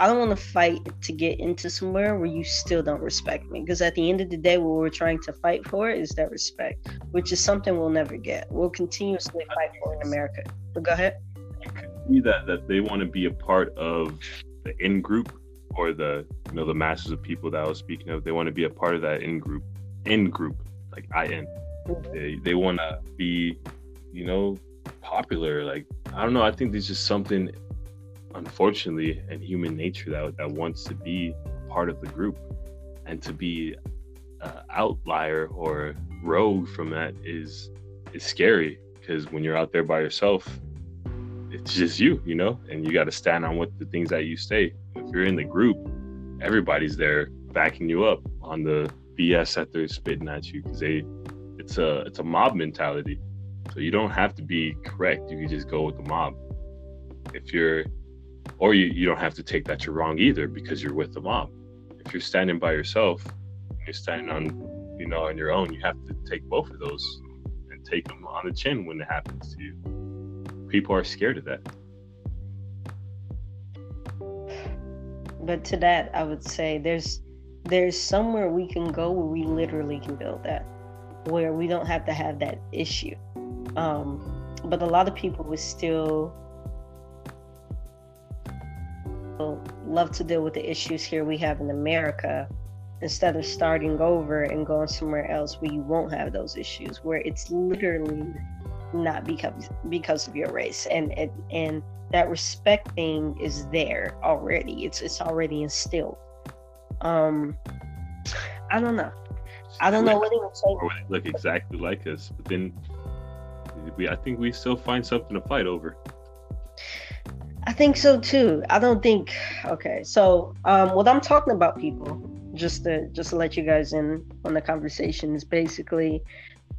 I don't want to fight to get into somewhere where you still don't respect me. Because at the end of the day, what we're trying to fight for is that respect, which is something we'll never get. We'll continuously fight for in America. But go ahead. You can see that that they want to be a part of the in group or the you know the masses of people that I was speaking of. They want to be a part of that in group, in group, like I I N. They they want to be, you know, popular. Like I don't know. I think there's just something, unfortunately, in human nature that that wants to be part of the group, and to be uh, outlier or rogue from that is is scary because when you're out there by yourself, it's just you, you know, and you got to stand on what the things that you say. If you're in the group, everybody's there backing you up on the BS that they're spitting at you because they, it's a it's a mob mentality. So you don't have to be correct. You can just go with the mob. If you're, or you, you don't have to take that you're wrong either because you're with the mob. If you're standing by yourself, you're standing on, you know, on your own. You have to take both of those and take them on the chin when it happens to you. People are scared of that. But to that, I would say there's there's somewhere we can go where we literally can build that, where we don't have to have that issue. Um, but a lot of people would still love to deal with the issues here we have in America instead of starting over and going somewhere else where you won't have those issues, where it's literally not because because of your race and and, and that respect thing is there already. It's it's already instilled. Um, I don't know. I don't know what he would say. Look exactly like us, but then we I think we still find something to fight over. I think so too. I don't think okay. So um what I'm talking about people, just to just to let you guys in on the conversation is basically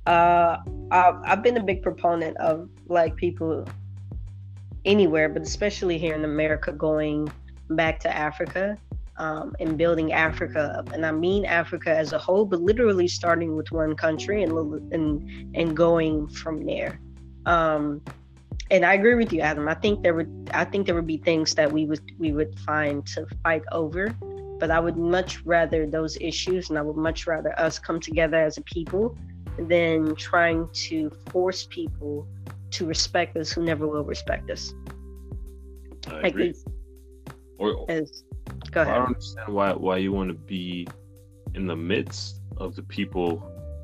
uh I've, been a big proponent of like people anywhere, but especially here in America going back to Africa um, and building Africa up. And I mean Africa as a whole, but literally starting with one country and and and going from there. Um, and I agree with you, Adam. I think there would I think there would be things that we would we would find to fight over, but I would much rather those issues, and I would much rather us come together as a people than trying to force people to respect us who never will respect us. I agree. or, as, go ahead. I don't understand why why you want to be in the midst of the people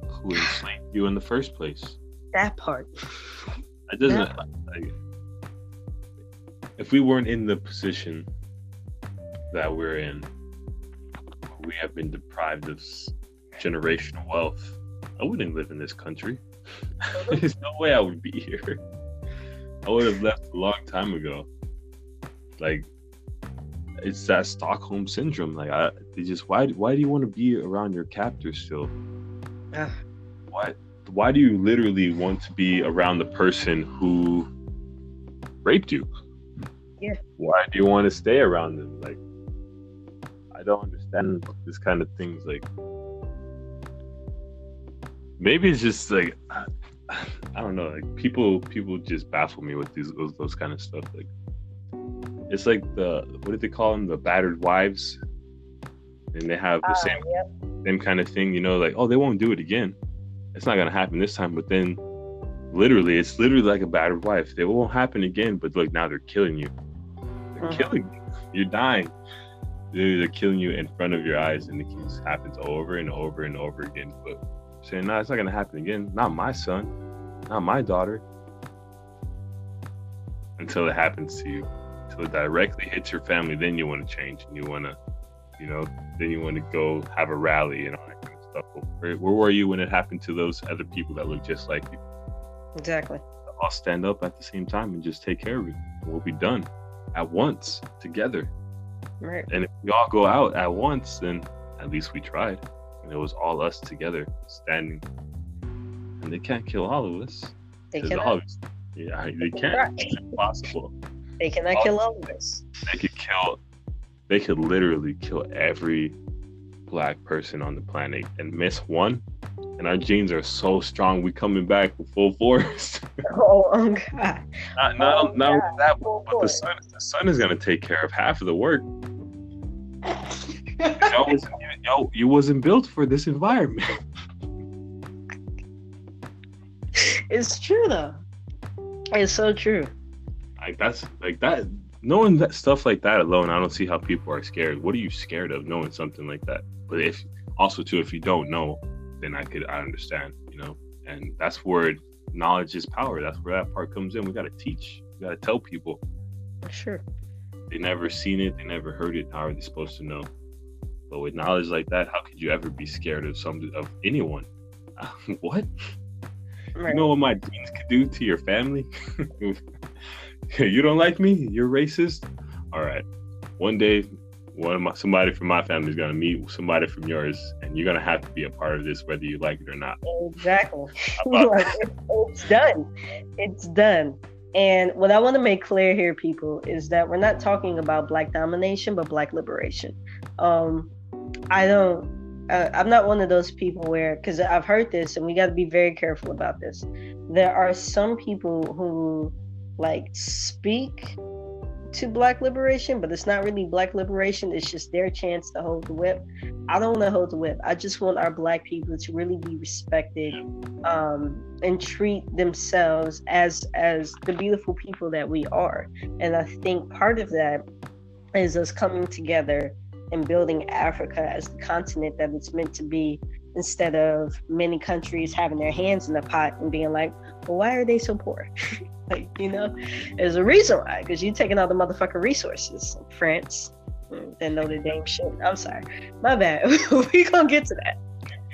who <sighs> enslaved you in the first place. That part. It doesn't. That like, if we weren't in the position that we're in, we have been deprived of generational wealth. I wouldn't live in this country. <laughs> <laughs> There's no way I would be here. I would have left a long time ago. Like, it's that Stockholm syndrome. Like, I they just why why do you want to be around your captors still? Yeah. why why do you literally want to be around the person who raped you? Yeah. Why do you want to stay around them? Like, I don't understand this kind of things. Like, maybe it's just like <sighs> I, don't know. Like people, people just baffle me with these those, those kind of stuff. Like, it's like the what did they call them? The battered wives, and they have the uh, same yep. same kind of thing. You know, like oh, they won't do it again. It's not gonna happen this time. But then, literally, it's literally like a battered wife. It won't happen again. But look, now they're killing you. They're uh-huh. killing you. You're dying. They're, they're killing you in front of your eyes, and it just happens over and over and over again. But saying, no, it's not gonna happen again. Not my son, not my daughter. Until it happens to you, until it directly hits your family, then you want to change and you want to, you know, then you want to go have a rally and all that kind of stuff. Where, where were you when it happened to those other people that look just like you? Exactly. I'll stand up at the same time and just take care of it. We'll be done at once together. Right. And if we all go out at once, then at least we tried and it was all us together standing. And they can't kill all of us. They cannot. yeah, they can't. Right. It's impossible. They cannot all, kill all of us. They could kill. They could literally kill every black person on the planet and miss one. And our genes are so strong, we coming back with full force. <laughs> oh, oh God! Not, not, oh, not God. that, but the sun, the sun is gonna take care of half of the work. <laughs> y'all, wasn't, y'all, wasn't built for this environment. <laughs> it's true though. It's so true. Like that's like that. Knowing that stuff like that alone, I don't see how people are scared. What are you scared of knowing something like that? But if also too, if you don't know, then I could I understand, you know. And that's where knowledge is power. That's where that part comes in. We got to teach. We got to tell people. Sure. They never seen it. They never heard it. How are they supposed to know? But with knowledge like that, how could you ever be scared of some of anyone? <laughs> what? Right. You know what my genes could do to your family? <laughs> you don't like me? You're racist? All right. One day, one of my somebody from my family is gonna meet somebody from yours, and you're gonna have to be a part of this, whether you like it or not. Exactly. <laughs> it's done. It's done. And what I want to make clear here, people, is that we're not talking about black domination, but black liberation. Um, I don't. Uh, I'm not one of those people where, because I've heard this, and we got to be very careful about this. There are some people who like speak to black liberation, but it's not really black liberation. It's just their chance to hold the whip. I don't want to hold the whip. I just want our black people to really be respected um, and treat themselves as as the beautiful people that we are. And I think part of that is us coming together and building Africa as the continent that it's meant to be instead of many countries having their hands in the pot and being like, well, why are they so poor? <laughs> like, you know, there's a reason why, because you're taking all the motherfucking resources. France, then Notre Dame shit. I'm sorry. My bad. <laughs> we gonna get to that.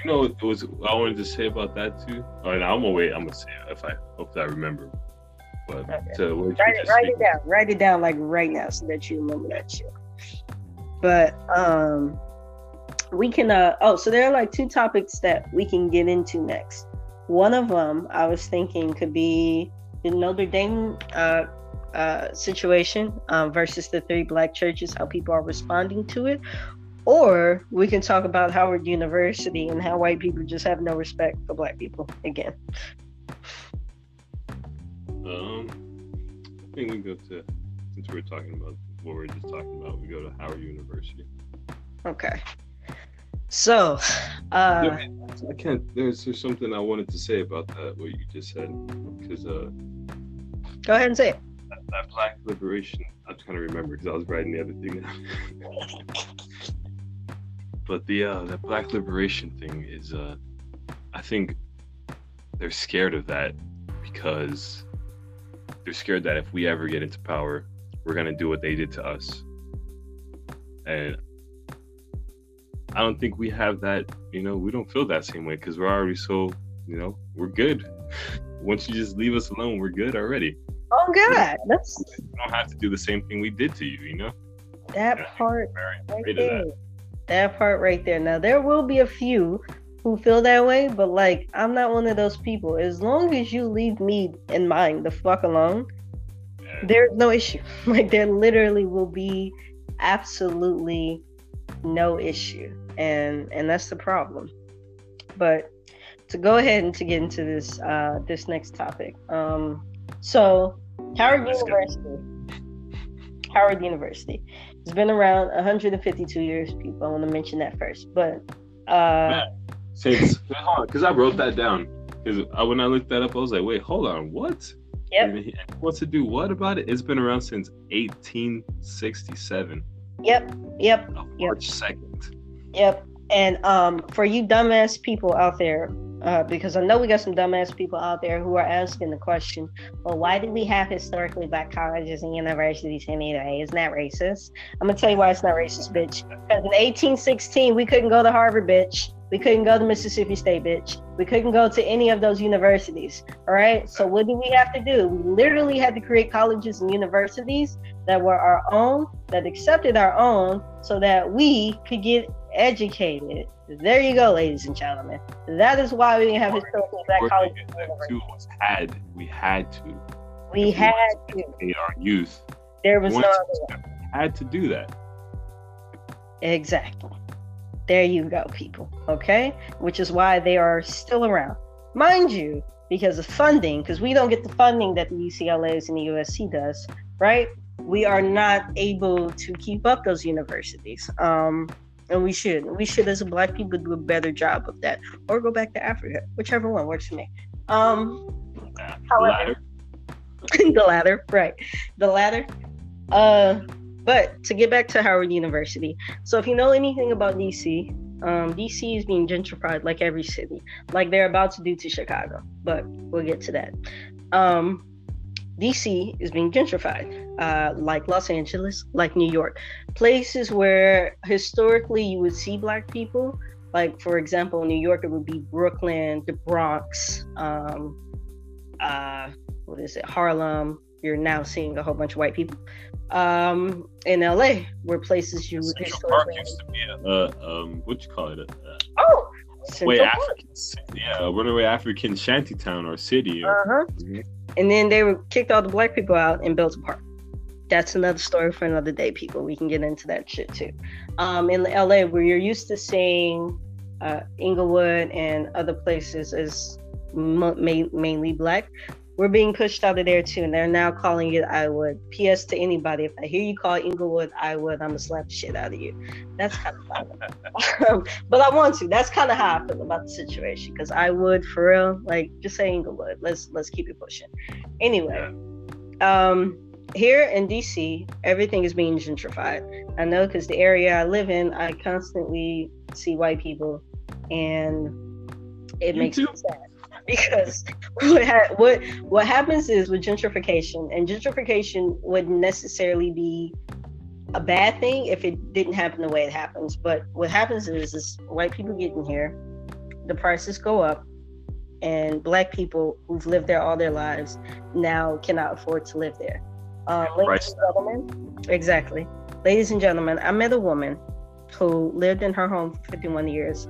You know, it was I wanted to say about that too. Oh, and I'm gonna wait. I'm gonna say it if I hope I remember. But okay. write, it, write it down. Write it down like right now so that you remember that shit. But um, we can. uh Oh, so there are like two topics that we can get into next. One of them I was thinking could be the Notre Dame uh, uh, situation um, versus the three black churches, how people are responding to it. Or we can talk about Howard University and how white people just have no respect for black people again. Um, I think we go to since we're talking about what we are just talking about, we go to Howard University. Okay. So, uh, I can't. There's there's something I wanted to say about that what you just said because uh, go ahead and say it. That, that Black liberation. I'm trying to remember because I was writing the other thing <laughs> but the uh, that Black liberation thing is uh, I think they're scared of that because they're scared that if we ever get into power, we're gonna do what they did to us. And I don't think we have that, you know, we don't feel that same way because we're already so, you know, we're good. <laughs> Once you just leave us alone, we're good already. Oh God, that's you don't have to do the same thing we did to you, you know. That part right there. That. that part right there. Now there will be a few who feel that way, but like I'm not one of those people. As long as you leave me and mine the fuck alone. There's no issue. <laughs> Like there literally will be absolutely no issue. And and that's the problem. But to go ahead and to get into this uh this next topic um so howard university howard university It's been around 152 years people. I want to mention that first but uh since because i wrote that down. Because I when i looked that up i was like wait hold on what Yep. What's to do what about it? It's been around since 1867. Yep. Yep. March second. Yep. And um, for you dumbass people out there, uh, because I know we got some dumbass people out there who are asking the question, well, why do we have historically black colleges and universities anyway? Isn't that racist? I'm gonna tell you why it's not racist, bitch. Because in 1816 we couldn't go to Harvard, bitch. We couldn't go to Mississippi State, bitch. We couldn't go to any of those universities. All right. So what do we have to do? We literally had to create colleges and universities that were our own, that accepted our own, so that we could get educated. There you go, ladies and gentlemen. That is why we didn't have historically black colleges. Too was had we had to. We had to. Our youth. There was no Had to do that. Exactly. There you go, people. Okay? Which is why they are still around. Mind you, because of funding, because we don't get the funding that the UCLA's and the USC does, right? We are not able to keep up those universities. Um, and we should. We should, as a black people, do a better job of that, or go back to Africa, whichever one works for me. Um, however, <laughs> the latter, right? The latter. Uh, but to get back to Howard University, so if you know anything about DC, um, DC is being gentrified like every city, like they're about to do to Chicago. But we'll get to that. Um, DC is being gentrified, uh, like Los Angeles, like New York, places where historically you would see black people. Like for example, in New York, it would be Brooklyn, the Bronx, um, uh, what is it, Harlem. You're now seeing a whole bunch of white people. Um, in LA, where places you would Central Park used to be a, uh, um, what you call it? Uh, oh, way African, yeah, runaway African shantytown or city. Or, uh-huh. Mm-hmm. And then they were kicked all the black people out and built a park. That's another story for another day, people. We can get into that shit too. Um, in LA, where you're used to seeing uh, Inglewood and other places as ma- mainly black, we're being pushed out of there too, and they're now calling it I would. P.S. to anybody, if I hear you call Inglewood I would, I'm gonna slap the shit out of you. That's kind of <laughs> um, but I want to. That's kind of how I feel about the situation because I would for real. Like just say Inglewood. Let's let's keep it pushing. Anyway, um, here in DC, everything is being gentrified. I know because the area I live in, I constantly see white people, and it you makes too. me sad because <laughs> what, ha- what what happens is with gentrification, and gentrification wouldn't necessarily be a bad thing if it didn't happen the way it happens. But what happens is, is white people get in here, the prices go up, and black people who've lived there all their lives now cannot afford to live there. Um, ladies and gentlemen, exactly. Ladies and gentlemen, I met a woman who lived in her home for 51 years.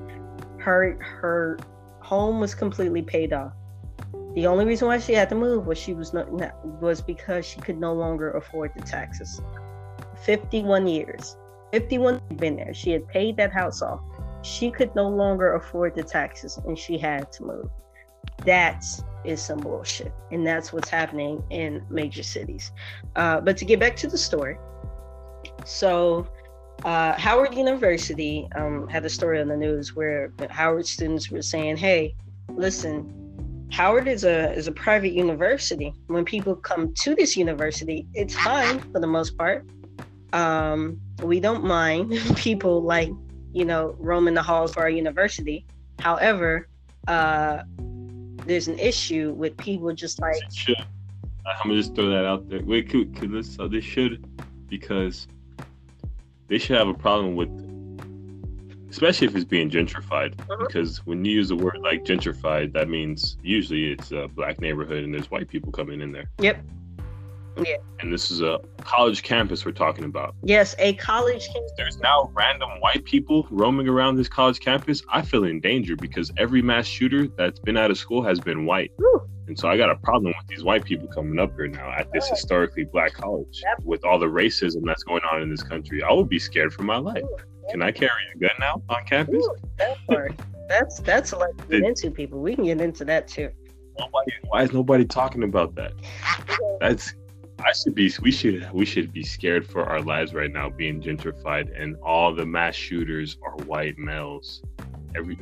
Her her home was completely paid off. The only reason why she had to move was she was not, was because she could no longer afford the taxes. 51 years. 51 had been there. She had paid that house off. She could no longer afford the taxes and she had to move. That is some bullshit. And that's what's happening in major cities. Uh, but to get back to the story, so uh, Howard University um, had a story on the news where Howard students were saying, "Hey, listen, Howard is a is a private university. When people come to this university, it's fine for the most part. Um, we don't mind <laughs> people like you know roaming the halls for our university. However, uh, there's an issue with people just like." I'm gonna just throw that out there. Wait, could, could this? This should because they should have a problem with especially if it's being gentrified uh-huh. because when you use the word like gentrified that means usually it's a black neighborhood and there's white people coming in there yep yeah and this is a college campus we're talking about yes a college campus there's now random white people roaming around this college campus i feel in danger because every mass shooter that's been out of school has been white Woo. And so I got a problem with these white people coming up here now at this historically black college with all the racism that's going on in this country. I would be scared for my life. Can I carry a gun now on campus? Ooh, that part. that's that's like get into people. We can get into that too. Nobody, why is nobody talking about that? <laughs> That's I should be we should we should be scared for our lives right now being gentrified and all the mass shooters are white males. Every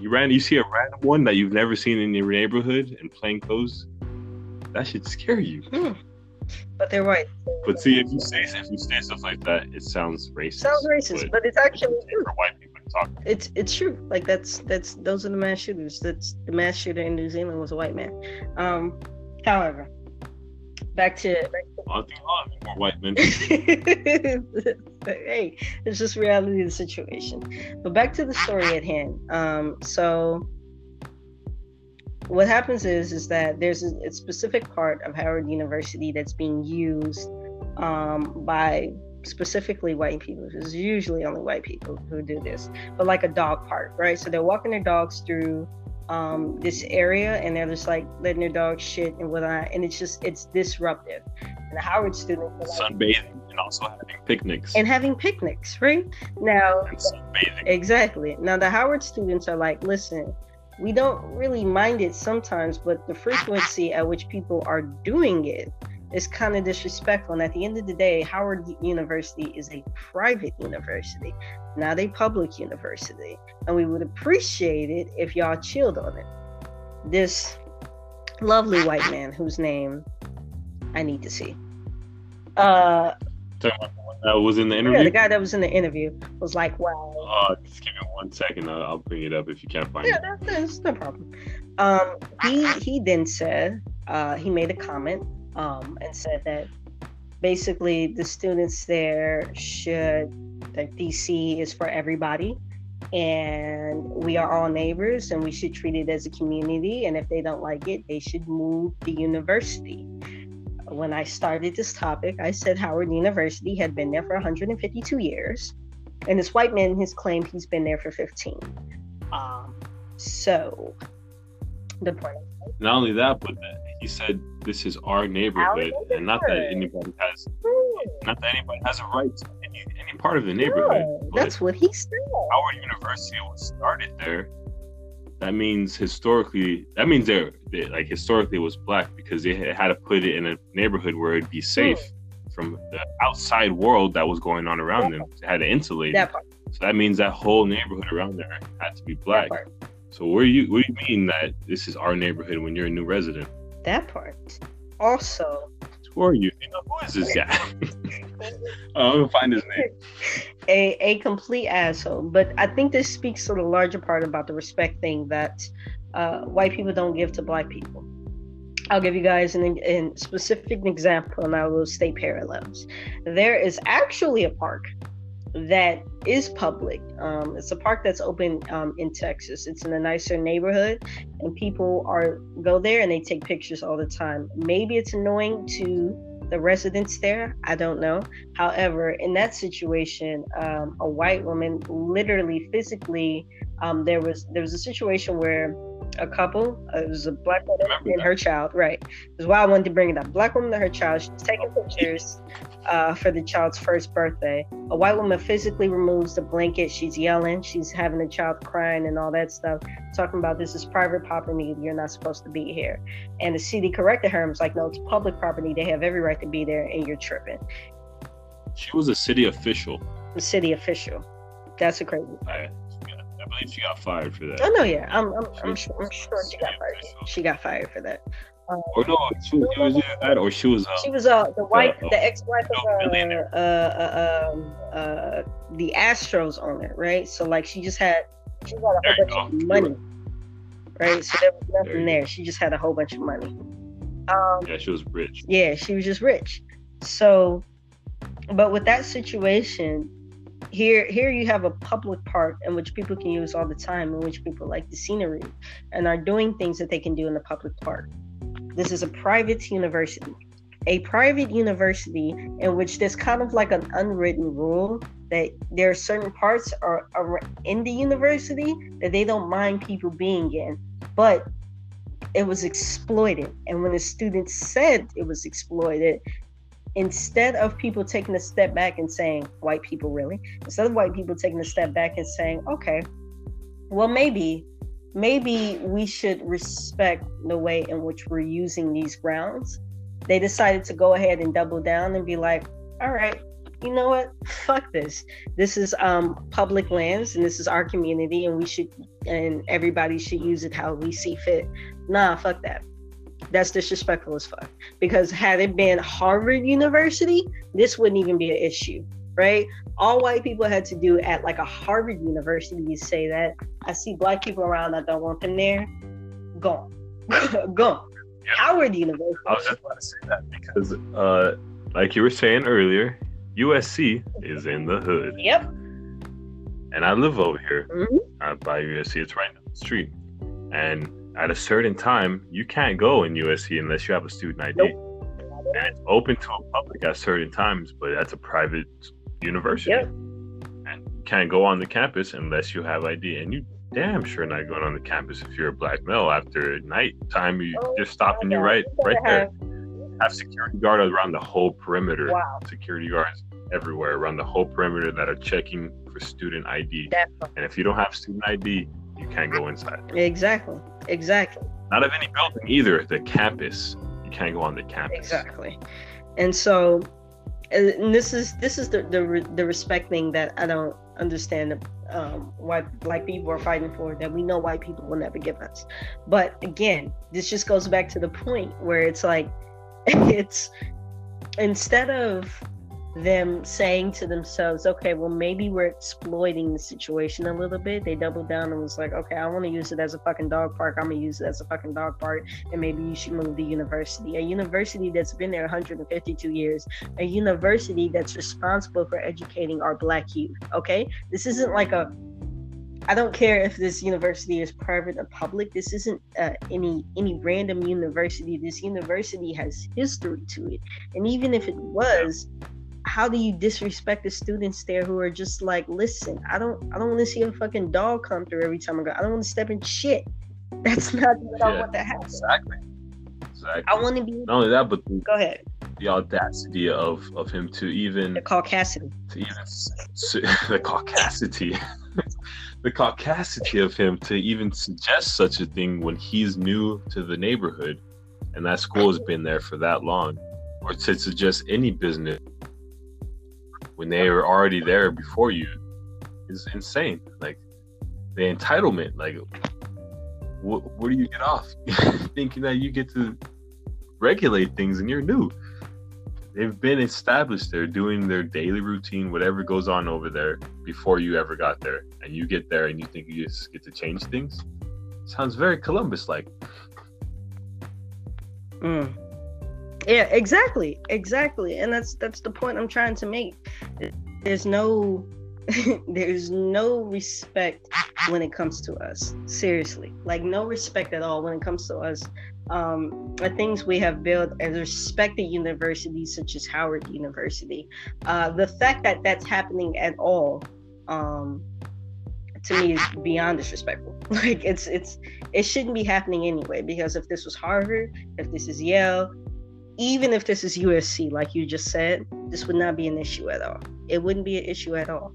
you ran, you see a random one that you've never seen in your neighborhood and plain clothes. That should scare you. Hmm. But they're white. But see, if you say if you say stuff like that, it sounds racist. Sounds racist, but, but it's actually true. For white people to talk. It's it's true. Like that's that's those are the mass shooters. That's the mass shooter in New Zealand was a white man. Um, however, back to, back to I think more white men. hey, it's just reality of the situation. But back to the story at hand. Um, so what happens is is that there's a, a specific part of Howard University that's being used um, by specifically white people. It's usually only white people who do this, but like a dog park, right? So they're walking their dogs through um, this area and they're just like letting their dogs shit and whatnot and it's just it's disruptive. And the howard students like, sunbathing and also having picnics. And having picnics right? Now exactly. Now the howard students are like listen we don't really mind it sometimes but the frequency at which people are doing it is kind of disrespectful. And at the end of the day, Howard University is a private university, not a public university. And we would appreciate it if y'all chilled on it. This lovely white <laughs> man whose name I need to see. Uh, that was in the interview. Yeah, the guy that was in the interview was like, "Wow." Uh, just give me one second. I'll, I'll bring it up if you can't find yeah, it. Yeah, that's no problem. Um, he he then said uh, he made a comment um, and said that basically the students there should that DC is for everybody and we are all neighbors and we should treat it as a community. And if they don't like it they should move the university. When i started this topic i said howard university had been there for 152 years and this white man has claimed he's been there for 15 um, so the point. Not only that but he said this is our neighborhood, our and not that anybody has not that anybody has a right to any, any part of the neighborhood. that's what he said. Our university was started there. That means historically, that means they're, they, like historically it was black because they had to put it in a neighborhood where it'd be safe hmm. from the outside world that was going on around them. They had to insulate that. So that means that whole neighborhood around there had to be black. So where you what do you mean that this is our neighborhood when you're a new resident? That part. Also, who are you? you know, who is this guy? <laughs> oh, gonna find his name. <laughs> A a complete asshole. But I think this speaks to the larger part about the respect thing that uh, white people don't give to black people. I'll give you guys an, an specific example, and I will state parallels. There is actually a park that is public. Um, it's a park that's open um, in Texas. It's in a nicer neighborhood, and people are go there and they take pictures all the time. Maybe it's annoying to the residents there. I don't know. However, in that situation, um, a white woman literally, physically, um, there was there was a situation where a couple. Uh, it was a black woman and her child. Right. That's why I wanted to bring it up. Black woman and her child. She's taking pictures uh, for the child's first birthday. A white woman physically removes the blanket. She's yelling. She's having the child crying and all that stuff. Talking about this is private property. You're not supposed to be here. And the city corrected her and was like, no, it's public property. They have every right to be there, and you're tripping. She was a city official. A city official. That's a crazy. I believe she got fired for that. Oh no, yeah, I'm I'm, I'm, sure, I'm sure she got fired. She got fired for that. Um, or no, she, was either that or she was. Uh, she was uh the wife, uh, the ex-wife of uh, uh, uh, um, uh, the Astros owner, right? So like she just had she got a whole bunch of money, right? So there was nothing there. there. She just had a whole bunch of money. Um, yeah, she was rich. Yeah, she was just rich. So, but with that situation, here here you have a public park in which people can use all the time in which people like the scenery and are doing things that they can do in the public park. This is a private university a private university in which there's kind of like an unwritten rule that there are certain parts are, are in the university that they don't mind people being in but it was exploited. And when the students said it was exploited instead of people taking a step back and saying, white people really, instead of white people taking a step back and saying, okay, well, maybe, maybe we should respect the way in which we're using these grounds, they decided to go ahead and double down and be like, all right, you know what? <laughs> Fuck this. This is um public lands and this is our community and we should and everybody should use it how we see fit. Nah, fuck that. That's disrespectful as fuck. Because had it been Harvard University, this wouldn't even be an issue, right? All white people had to do at like a Harvard University is say that I see black people around, I don't want them there. Gone. <laughs> Gone. Yep. Howard University. I was just about to say that because, uh, like you were saying earlier, USC is in the hood. Yep. And I live over here mm-hmm. uh, by USC. It's right down the street. And at a certain time, you can't go in USC unless you have a student ID. Nope. And it's open to the public at certain times, but that's a private university. Yep. And you can't go on the campus unless you have ID. And you damn sure not going on the campus if you're a black male after night time. You oh, just stopping you right right there. Have security guards around the whole perimeter. Wow. Security guards everywhere around the whole perimeter that are checking for student ID. Definitely. And if you don't have student ID, you can't go inside. Exactly. Exactly. Not of any building either. The campus. You can't go on the campus. Exactly. And so, and this is this is the the, the respect thing that I don't understand um, why black people are fighting for that we know white people will never give us. But again, this just goes back to the point where it's like <laughs> it's instead of them saying to themselves, okay, well, maybe we're exploiting the situation a little bit. They doubled down and was like, okay, I want to use it as a fucking dog park. I'm going to use it as a fucking dog park. And maybe you should move the university. A university that's been there 152 years, a university that's responsible for educating our black youth. Okay. This isn't like a I don't care if this university is private or public. This isn't uh, any any random university. This university has history to it, and even if it was, how do you disrespect the students there who are just like, listen, I don't I don't want to see a fucking dog come through every time I go. I don't want to step in shit. <laughs> That's not what yeah, I want to happen. Exactly. Exactly. I want to be. Not only that, but the, go ahead. The audacity of of him to even the caucasity. To even <laughs> the caucasity. <laughs> the caucasity of him to even suggest such a thing when he's new to the neighborhood and that school has been there for that long or to suggest any business when they were already there before you is insane like the entitlement like what, do you get off <laughs> thinking that you get to regulate things and you're new they've been established there doing their daily routine, whatever goes on over there before you ever got there. And you get there and you think you just get to change things. Sounds very Columbus like. Mm. Yeah, exactly. Exactly. And that's that's the point I'm trying to make. There's no <laughs> there's no respect when it comes to us. Seriously. Like no respect at all when it comes to us um, the things we have built as respected universities such as Howard University. Uh, the fact that that's happening at all, um, to me, is beyond disrespectful. <laughs> Like it's it's it shouldn't be happening anyway. Because if this was Harvard, if this is Yale, even if this is USC, like you just said, this would not be an issue at all. It wouldn't be an issue at all.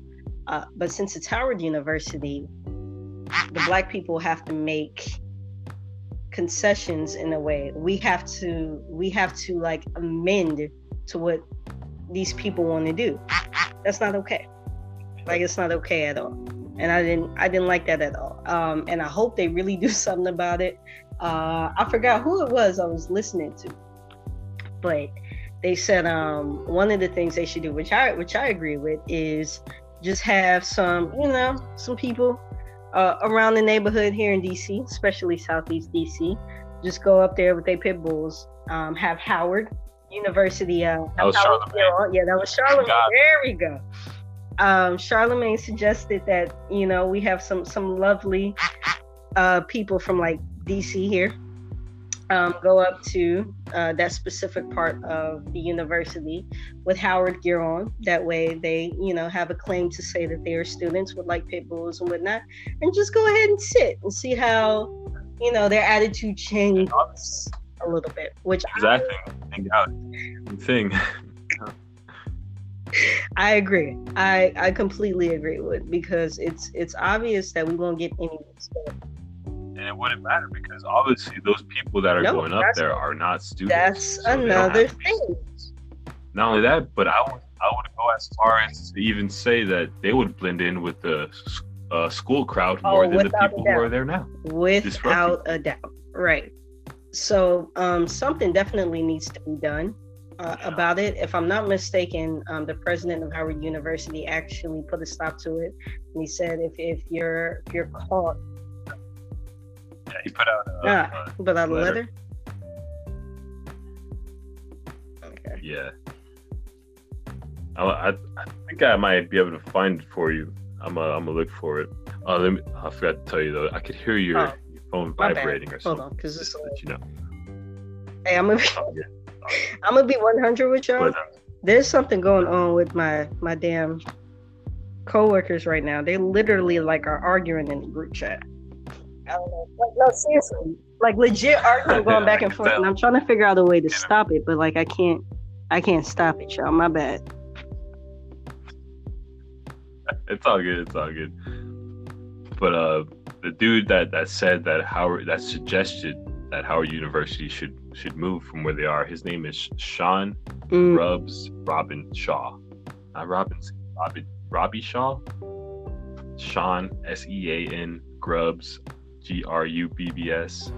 Uh, but since it's Howard University, the black people have to make concessions in a way. We have to we have to like amend to what these people want to do. That's not okay. Like it's not okay at all. And i didn't i didn't like that at all. Um and i hope they really <laughs> do something about it. Uh i forgot who it was i was listening to but they said um one of the things they should do which i which i agree with is just have some you know some people uh, around the neighborhood here in DC, especially Southeast DC. Just go up there with their pit bulls. Um, have Howard University. Uh, that was Charlemagne. Yeah, that was Charlemagne. There we go. Um, Charlemagne suggested that you know we have some some lovely uh, people from like DC here um, go up to uh, that specific part of the university with Howard gear on. That way, they you know have a claim to say that they are students with like pit bulls and whatnot, and just go ahead and sit and see how you know their attitude changes a little bit. Which exactly I, thing. <laughs> I agree. I I completely agree with because it's it's obvious that we won't get any respect and it wouldn't matter because obviously those people that are no, going up there are not students. That's so another thing. Not only that, but I would I would go as far as to even say that they would blend in with the uh, school crowd oh, more than the people who are there now. Without a doubt, right? So um, something definitely needs to be done. Uh, yeah. about it. If I'm not mistaken, um, the president of Howard University actually put a stop to it, and he said if, if you're if you're caught yeah, he put out. A, ah, a put out a letter. Okay. Yeah. I, I, I think I might be able to find it for you. I'm gonna I'm look for it. Oh, let me. I forgot to tell you though. I could hear your, oh, your phone vibrating or something. Hold on, because this. Let you know. Hey, I'm gonna be. Oh, yeah. <laughs> I'm gonna be 100 with y'all. But, uh, There's something going on with my my damn coworkers right now. They literally like are arguing in the group chat. I don't know. Like, no, seriously. Like legit arguing going back and <laughs> forth, and I'm trying to figure out a way to stop it, but like I can't, I can't stop it, y'all. My bad. It's all good. It's all good. But uh, the dude that that said that Howard that suggested that Howard University should should move from where they are. His name is Sean mm. Rubs Robin Shaw. Not Robinson. Robin Robbie Shaw. Sean S E A N Grubbs G R U B B S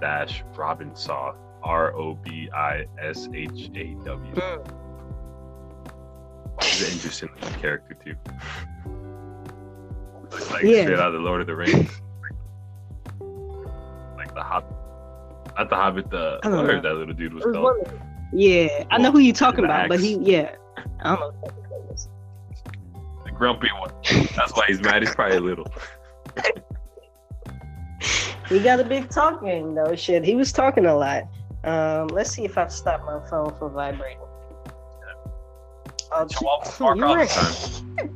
dash Robishaw R O B I S H A W. He's an interesting character too. Looks like Yeah. straight out of the Lord of the Rings. like the Hobbit. Not the Hobbit, the I whatever know. that little dude was called. one of them. Yeah, I know who you're talking about, but he, yeah, I don't know. the. The grumpy one. That's why he's mad. He's probably a little. <laughs> He got a big talk game though. Shit, he was talking a lot. Um, let's see if I've stopped my phone from vibrating. Oh, Chihuahuas <laughs> you bark all the right.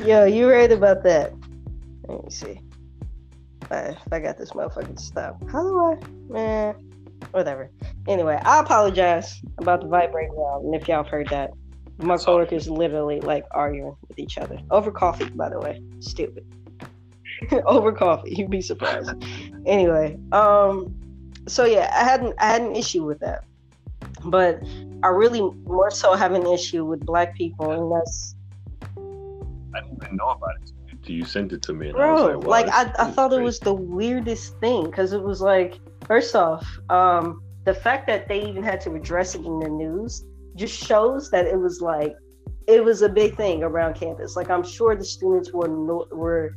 <laughs> Yo, you right about that. Let me see. If I, if I got this motherfucker to stop. How do I? Man, whatever. Anyway, I apologize about the vibrating and if y'all have heard that. My coworkers literally like arguing with each other over coffee, by the way. Stupid. <laughs> over coffee, you'd be surprised. <laughs> anyway, um, so yeah, I had an, I had an issue with that, but I really more so have an issue with black people, and that's I didn't even know about it until you sent it to me. And I bro like, wow, like I, I thought it was the weirdest thing because it was like first off um the fact that they even had to address it in the news just shows that it was like it was a big thing around campus. Like i'm sure the students were no, were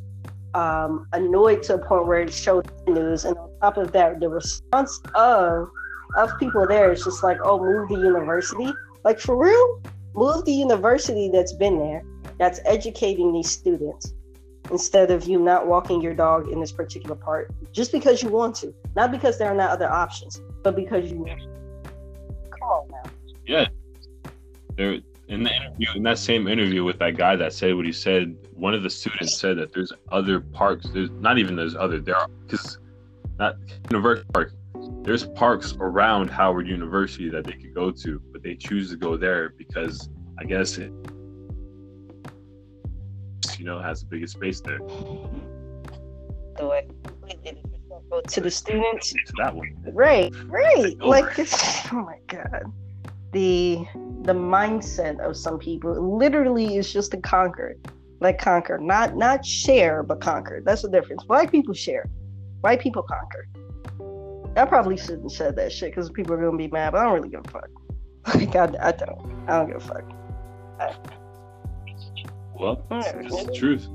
um annoyed to a point where it showed the news. And on top of that the response of of people there is just like oh move the university. Like for real? Move the university that's been there that's educating these students instead of you not walking your dog in this particular part just because you want to, not because there are not other options, but because you. Come on now. There in the interview in that same interview with that guy that said what he said one of the students said that there's other parks there's not even there's other there are because not university park there's parks around howard university that they could go to but they choose to go there because i guess it you know has the biggest space there to the students. to that one Right, right. Like it's <laughs> oh my god. The the mindset of some people literally is just to conquer. Like conquer. Not not share, but conquer. That's the difference. Black people share. White people conquer. I probably shouldn't have said that shit because people are gonna be mad, but I don't really give a fuck. <laughs> Like I, I don't. I don't give a fuck. well it's, it's the truth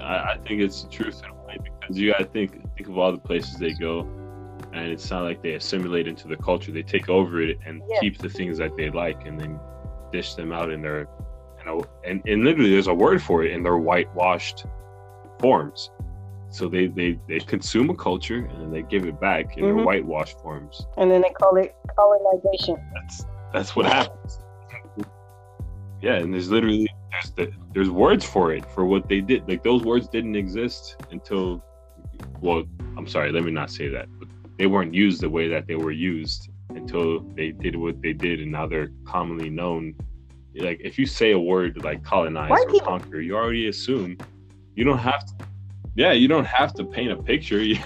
I, I think it's the truth in a way because you gotta think think of all the places they go and it's not like they assimilate into the culture they take over it and Yeah. keep the things that they like and then dish them out in their you know and, and literally there's a word for it in their whitewashed forms so they they, they consume a culture and then they give it back in Mhm. their whitewashed forms And then they call it colonization. that's that's what happens yeah and there's literally there's the, there's words for it for what they did like those words didn't exist until well i'm sorry let me not say that they weren't used the way that they were used until they did what they did and now they're commonly known. Like if you say a word like colonize or people- conquer you already assume. You don't have to yeah you don't have to paint a picture <laughs> you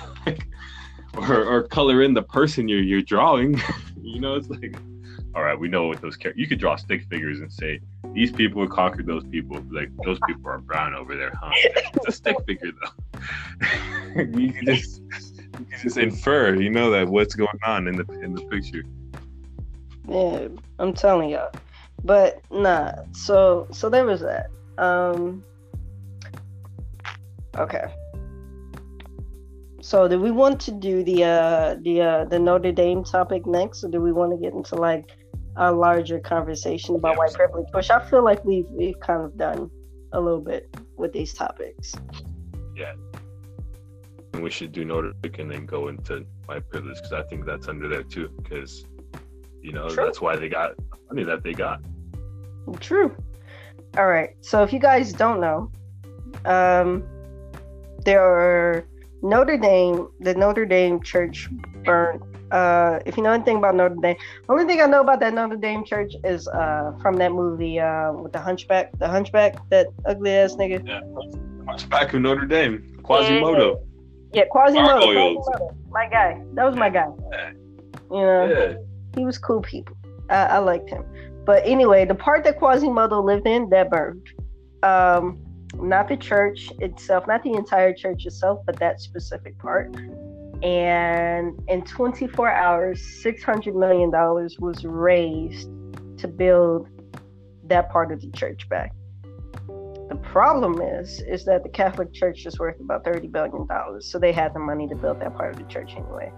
or, or color in the person you're you're drawing. <laughs> You know it's like all right we know what those characters you could draw stick figures and say these people conquered those people like those people are brown over there huh? <laughs> It's a stick figure though. You can just just infer you know that what's going on in the in the picture Yeah, I'm telling y'all. But nah, so so there was that. Um Okay. So do we want to do the uh the uh the Notre Dame topic next or do we want to get into like a larger conversation about Yeah. white privilege, which I feel like we've we've kind of done a little bit with these topics. and we should do Notre Dame and then go into my privilege because I think that's under there too because you know True. that's why they got money that they got True. All right. So if you guys don't know, um, there are Notre Dame, the Notre Dame church burned. Uh, if you know anything about Notre Dame, only thing I know about that Notre Dame church is uh from that movie uh with the Hunchback, the Hunchback, that ugly ass nigga. Yeah. Hunchback of Notre Dame Quasimodo Yeah, Quasimodo. Quasimodo. My guy. That was my guy. You know. yeah he was cool people. I, I liked him. But anyway, the part that Quasimodo lived in, that burned. Um, not the church itself, not the entire church itself, but that specific part. And in 24 hours, $600 million was raised to build that part of the church back. The problem is, is that the Catholic Church is worth about $30 billion. So they had the money to build that part of the church anyway.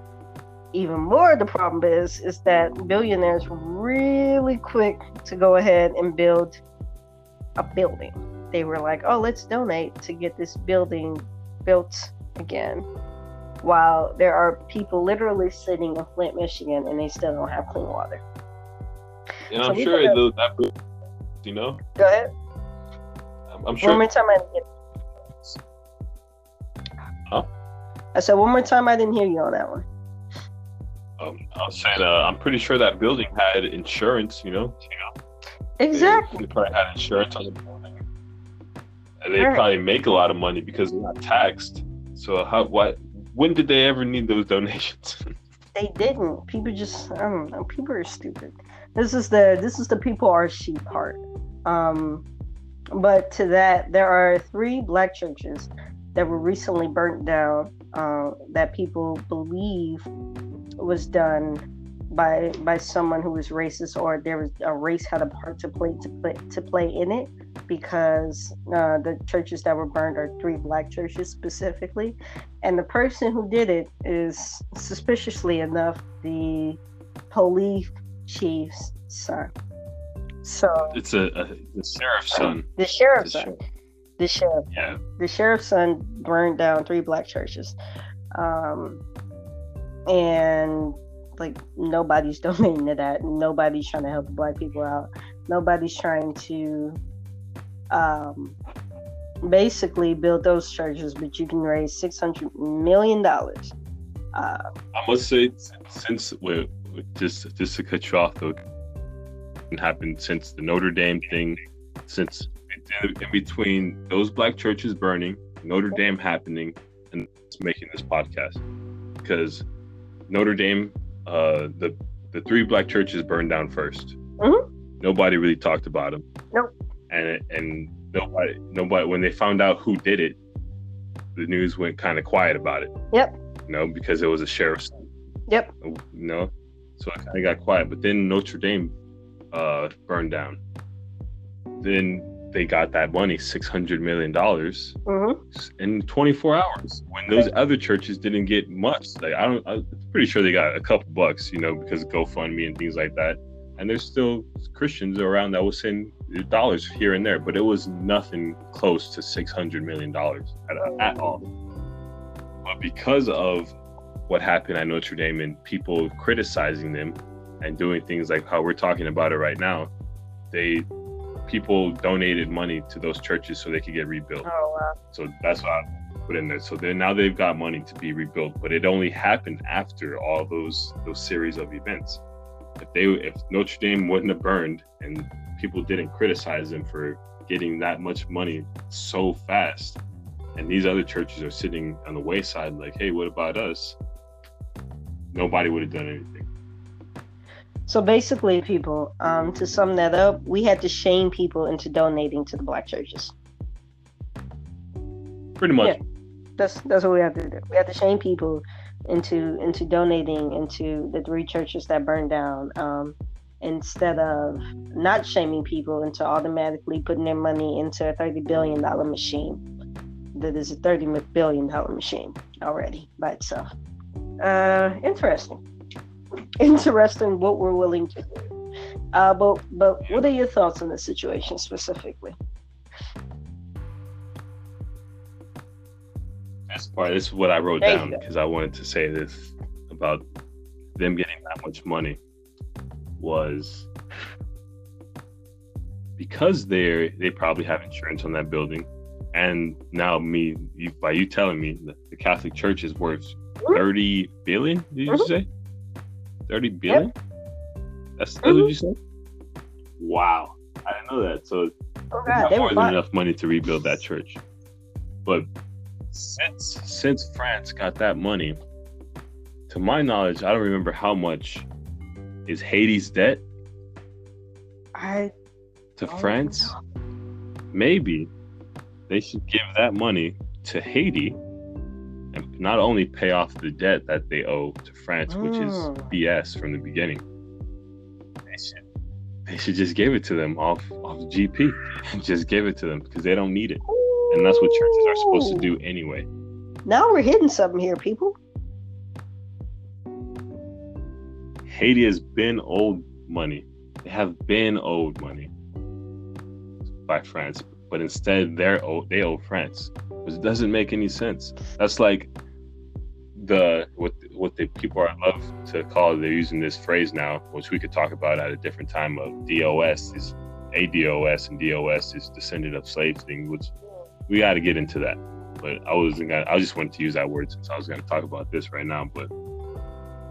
Even more, the problem is, is that billionaires really quick to go ahead and build a building. They were like, oh, let's donate to get this building built again. While there are people literally sitting in Flint, Michigan, and they still don't have clean water. And so I'm sure have... that, you know. Go ahead. I'm, sure. One more time, I didn't hear. Huh? I said one more time. I didn't hear you on that one. Um, I was saying, uh, I'm pretty sure that building had insurance. You know. You know. Exactly. They, they probably had insurance on the building. And they right. probably make a lot of money because they're not taxed. So how? What? When did they ever need those donations? <laughs> they didn't. People just I don't know. People are stupid. This is the this is the people are sheep part. Um, but to that, there are three black churches that were recently burnt down uh, that people believe was done by by someone who was racist or there was a race had a part to play to play to play in it because uh, the churches that were burned are three black churches specifically. And the person who did it is suspiciously enough the police chief's son so it's a, a the sheriff's son the sheriff's son the sheriff yeah the sheriff's son burned down three black churches um and like nobody's <laughs> donating to that. Nobody's trying to help black people out. Nobody's trying to um, basically build those churches, but you can raise six hundred million dollars. Uh, I must say, since well, just just to cut you off though, happened since the Notre Dame thing, since in between those black churches burning, Notre Dame happening, and making this podcast because Notre Dame uh, the the three black churches burned down 1st mm-hmm. Nobody really talked about them. Nope. And and nobody nobody when they found out who did it, the news went kind of quiet about it. Yep. You know, because it was a sheriff's. Yep. You know, so it kind of got quiet. But then Notre Dame uh, burned down. Then they got that money, six hundred million dollars, mm-hmm. in twenty four hours. When those other churches didn't get much, like I don't, I'm pretty sure they got a couple bucks, you know, because of GoFundMe and things like that. And there's still Christians around that will send dollars here and there, but it was nothing close to six hundred million dollars at, at all. But because of what happened at Notre Dame and people criticizing them and doing things like how we're talking about it right now, they people donated money to those churches so they could get rebuilt. Oh wow! So that's what I put in there. So then now they've got money to be rebuilt, but it only happened after all those those series of events. If they if Notre Dame wouldn't have burned and people didn't criticize them for getting that much money so fast, and these other churches are sitting on the wayside like, hey, what about us? Nobody would have done anything. So basically, people, um, to sum that up, we had to shame people into donating to the black churches. Pretty much. Yeah, that's that's what we have to do. We have to shame people into into donating into the three churches that burned down. Um, instead of not shaming people into automatically putting their money into a thirty billion dollar machine that is a thirty billion dollar machine already by itself. Uh, interesting interesting what we're willing to do. Uh, but but what are your thoughts on the situation specifically? That's part. This is what I wrote there down because I wanted to say this about them getting that much money was because they're they probably have insurance on that building, and now me you, by you telling me that the Catholic Church is worth mm-hmm. thirty billion. Did you mm-hmm. say? 30 billion? Yep. That's, that's mm-hmm. what you said? Wow. I didn't know that. So oh, God, more than enough money to rebuild that church. But since since France got that money, to my knowledge, I don't remember how much is Haiti's debt. I to France. Know. Maybe they should give that money to Haiti and not only pay off the debt that they owe to France, which is Mm. BS from the beginning. They should, they should just give it to them off off GP and <laughs> just give it to them because they don't need it, and that's what churches are supposed to do anyway. Now we're hitting something here, people. Haiti has been owed money. They have been owed money by France, but instead they're owe, they owe France, which doesn't make any sense. That's like the what what the people are love to call. They're using this phrase now, which we could talk about at a different time. Of DOS is ADOS and DOS is descendant of slaves thing, which we got to get into that. But I wasn't gonna. I just wanted to use that word since I was going to talk about this right now. But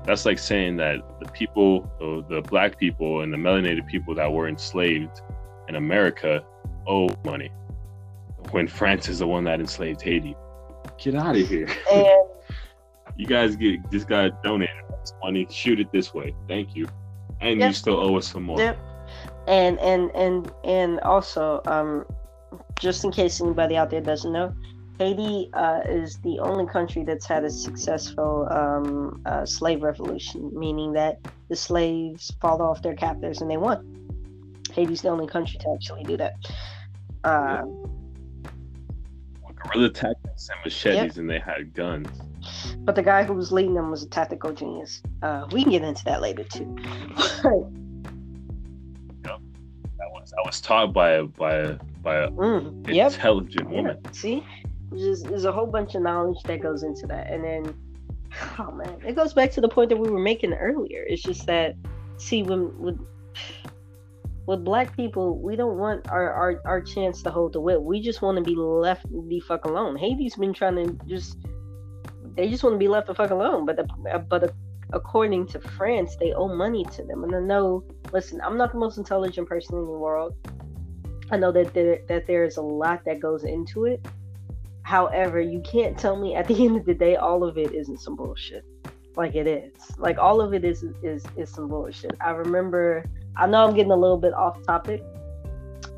that's like saying that the people, the, the black people and the melanated people that were enslaved in America owe money when France is the one that enslaved Haiti. Get out of here. And <laughs> You guys get just got donated this money. Shoot it this way. Thank you. And you still owe us some more. Yep. And and and and also, um, just in case anybody out there doesn't know, Haiti uh, is the only country that's had a successful um, uh, slave revolution, meaning that the slaves fall off their captors and they won. Haiti's the only country to actually do that. Uh, Guerrilla tactics and machetes, and they had guns. but the guy who was leading them was a tactical genius. Uh, we can get into that later too. <laughs> I was I was taught by a by a by a mm, yep. intelligent woman. Yeah, see, there's, there's a whole bunch of knowledge that goes into that, and then, oh man, it goes back to the point that we were making earlier. It's just that, see, when with with black people, we don't want our our, our chance to hold the whip. We just want to be left the fuck alone. Haiti's been trying to just, they just want to be left the fuck alone. But the, but according to France, they owe money to them, and I know. Listen, I'm not the most intelligent person in the world. I know that there, that there is a lot that goes into it. However, you can't tell me at the <laughs> end of the day all of it isn't some bullshit. Like it is. Like all of it is is is some bullshit. I remember. I know I'm getting a little bit off topic,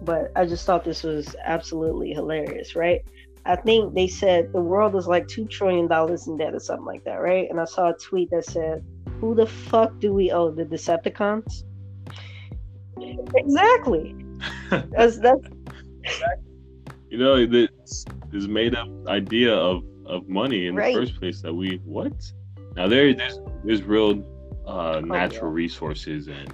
but I just thought this was absolutely hilarious, right? I think they said the world is like two trillion dollars in debt or something like that, right? And I saw a tweet that said, "Who the fuck do we owe? The Decepticons?" Exactly. <laughs> That's that's You know, this this made up idea of of money in Right. the first place that we what? Now there there's there's real uh, natural yeah. resources and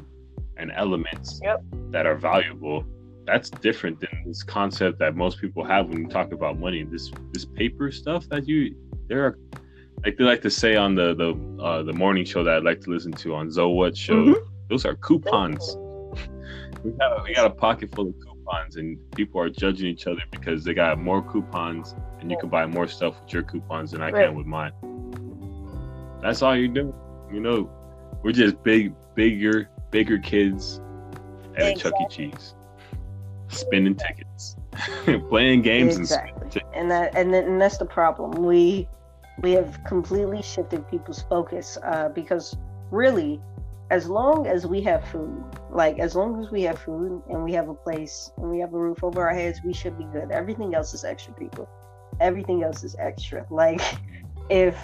and elements Yep. that are valuable. That's different than this concept that most people have when you talk about money. This this paper stuff that you there are like they like to say on the the uh, the morning show that I like to listen to on Zoe What show. Mhm. Those are coupons. <laughs> we got a, we got a pocket full of coupons, and people are judging each other because they got more coupons, and you can buy more stuff with your coupons than I Right. can with mine. That's all you're doing. You know, we're just big, bigger, bigger kids at a Chuck E. Cheese, spinning tickets, <laughs> playing games, and Exactly. tickets. and that and, then, and that's the problem. We we have completely shifted people's focus uh, because really as long as we have food like as long as we have food and we have a place and we have a roof over our heads we should be good. Everything else is extra people. Everything else is extra. <laughs> Like if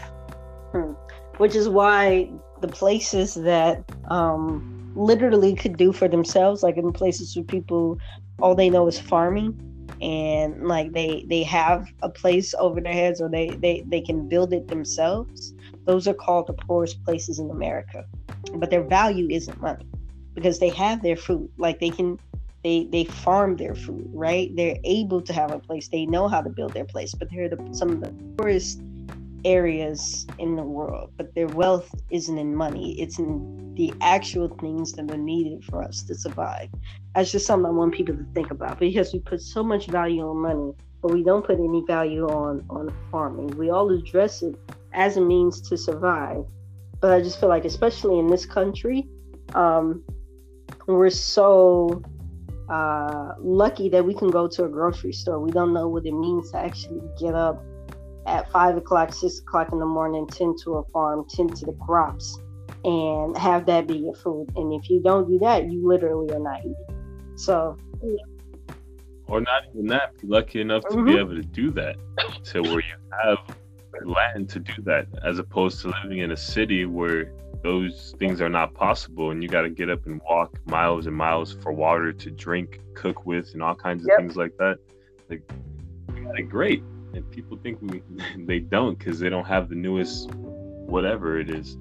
hmm, which is why the places that um literally could do for themselves like in places where people all they know is farming and like they they have a place over their heads or they they they can build it themselves. Those are called the poorest places in america but their value isn't money because they have their food. Like they can they they farm their food right? They're able to have a place. They know how to build their place but they're the, some of the poorest areas in the world but their wealth isn't in money it's in the actual things that are needed for us to survive that's just something I want people to think about because we put so much value on money, but we don't put any value on on farming. We all address it as a means to survive, but I just feel like, especially in this country, um, we're so uh, lucky that we can go to a grocery store. We don't know what it means to actually get up at five o'clock, six o'clock in the morning, tend to a farm, tend to the crops, and have that be your food. And if you don't do that, you literally are not eating. So or not even that. Be lucky enough to Mhm. be able to do that, to where you have land to do that, as opposed to living in a city where those things are not possible, and you got to get up and walk miles and miles for water to drink, cook with, and all kinds of Yep. things like that. Like, we got it great, and people think we <laughs> they don't because they don't have the newest whatever it is.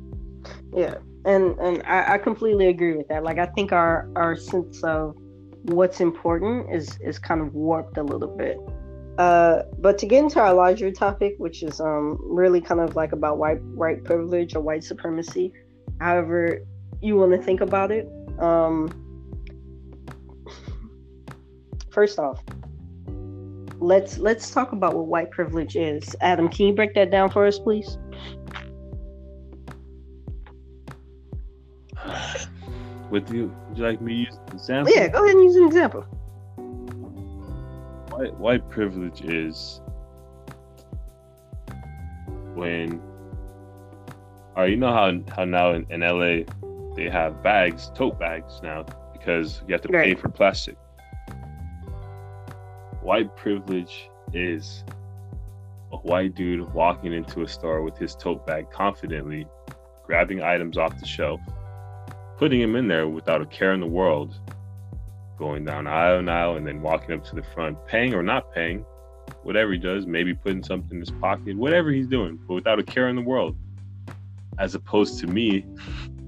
Yeah, and and I, I completely agree with that. Like I think our our sense of what's important is is kind of warped a little bit. Uh, but to get into our larger topic, which is um really kind of like about white white privilege or white supremacy, however you want to think about it. Um, first off, let's let's talk about what white privilege is. Adam, can you break that down for us, please? <sighs> With you, would you like me to use an example? Yeah, go ahead and use an example. white white privilege is when or you know how how now in, in LA they have bags, tote bags now because you have to pay for plastic. White privilege is a white dude walking into a store with his tote bag confidently, grabbing items off the shelf, putting them in there without a care in the world, going down aisle and aisle and then walking up to the front, paying or not paying, whatever he does, maybe putting something in his pocket, whatever he's doing, but without a care in the world. As opposed to me,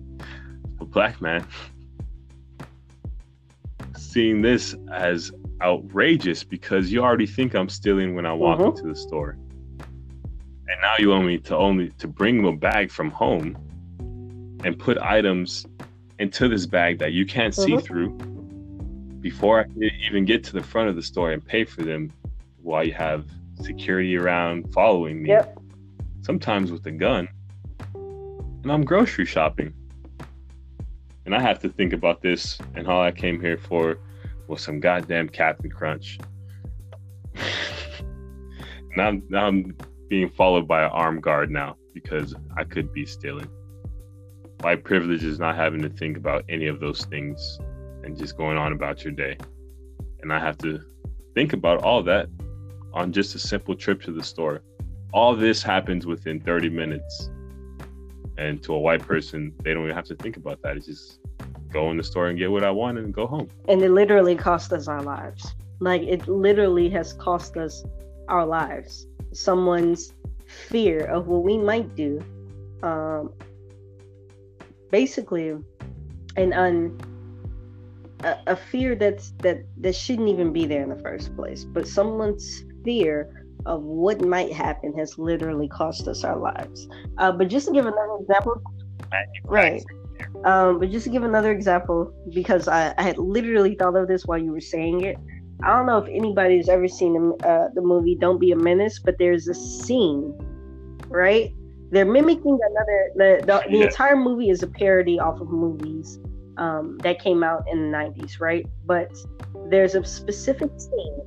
<laughs> a black man, seeing this as outrageous because you already think I'm stealing when I walk Mhm. into the store. And now you want me to only to bring a bag from home and put items into this bag that you can't see Mhm. through before I even get to the front of the store and pay for them while you have security around following me. Yep. Sometimes with a gun. And I'm grocery shopping. And I have to think about this and all I came here for was some goddamn Cap'n Crunch. now, I'm- now I'm being followed by an armed guard now because I could be stealing. White privilege is not having to think about any of those things and just going on about your day. And I have to think about all that on just a simple trip to the store. All this happens within 30 minutes. And to a white person, they don't even have to think about that. It's just go in the store and get what I want and go home. and it literally cost us our lives. Like it literally has cost us our lives. Someone's fear of what we might do, um, basically, an un a, a fear that's that that shouldn't even be there in the first place. But someone's fear of what might happen has literally cost us our lives. Uh, but just to give another example, right? Um, but just to give another example, because I, I had literally thought of this while you were saying it. I don't know if anybody's ever seen the, uh, the movie Don't Be a Menace, but there's a scene, right? They're mimicking another. The, the, the Yeah. entire movie is a parody off of movies um, that came out in the 90s, right? But there's a specific scene,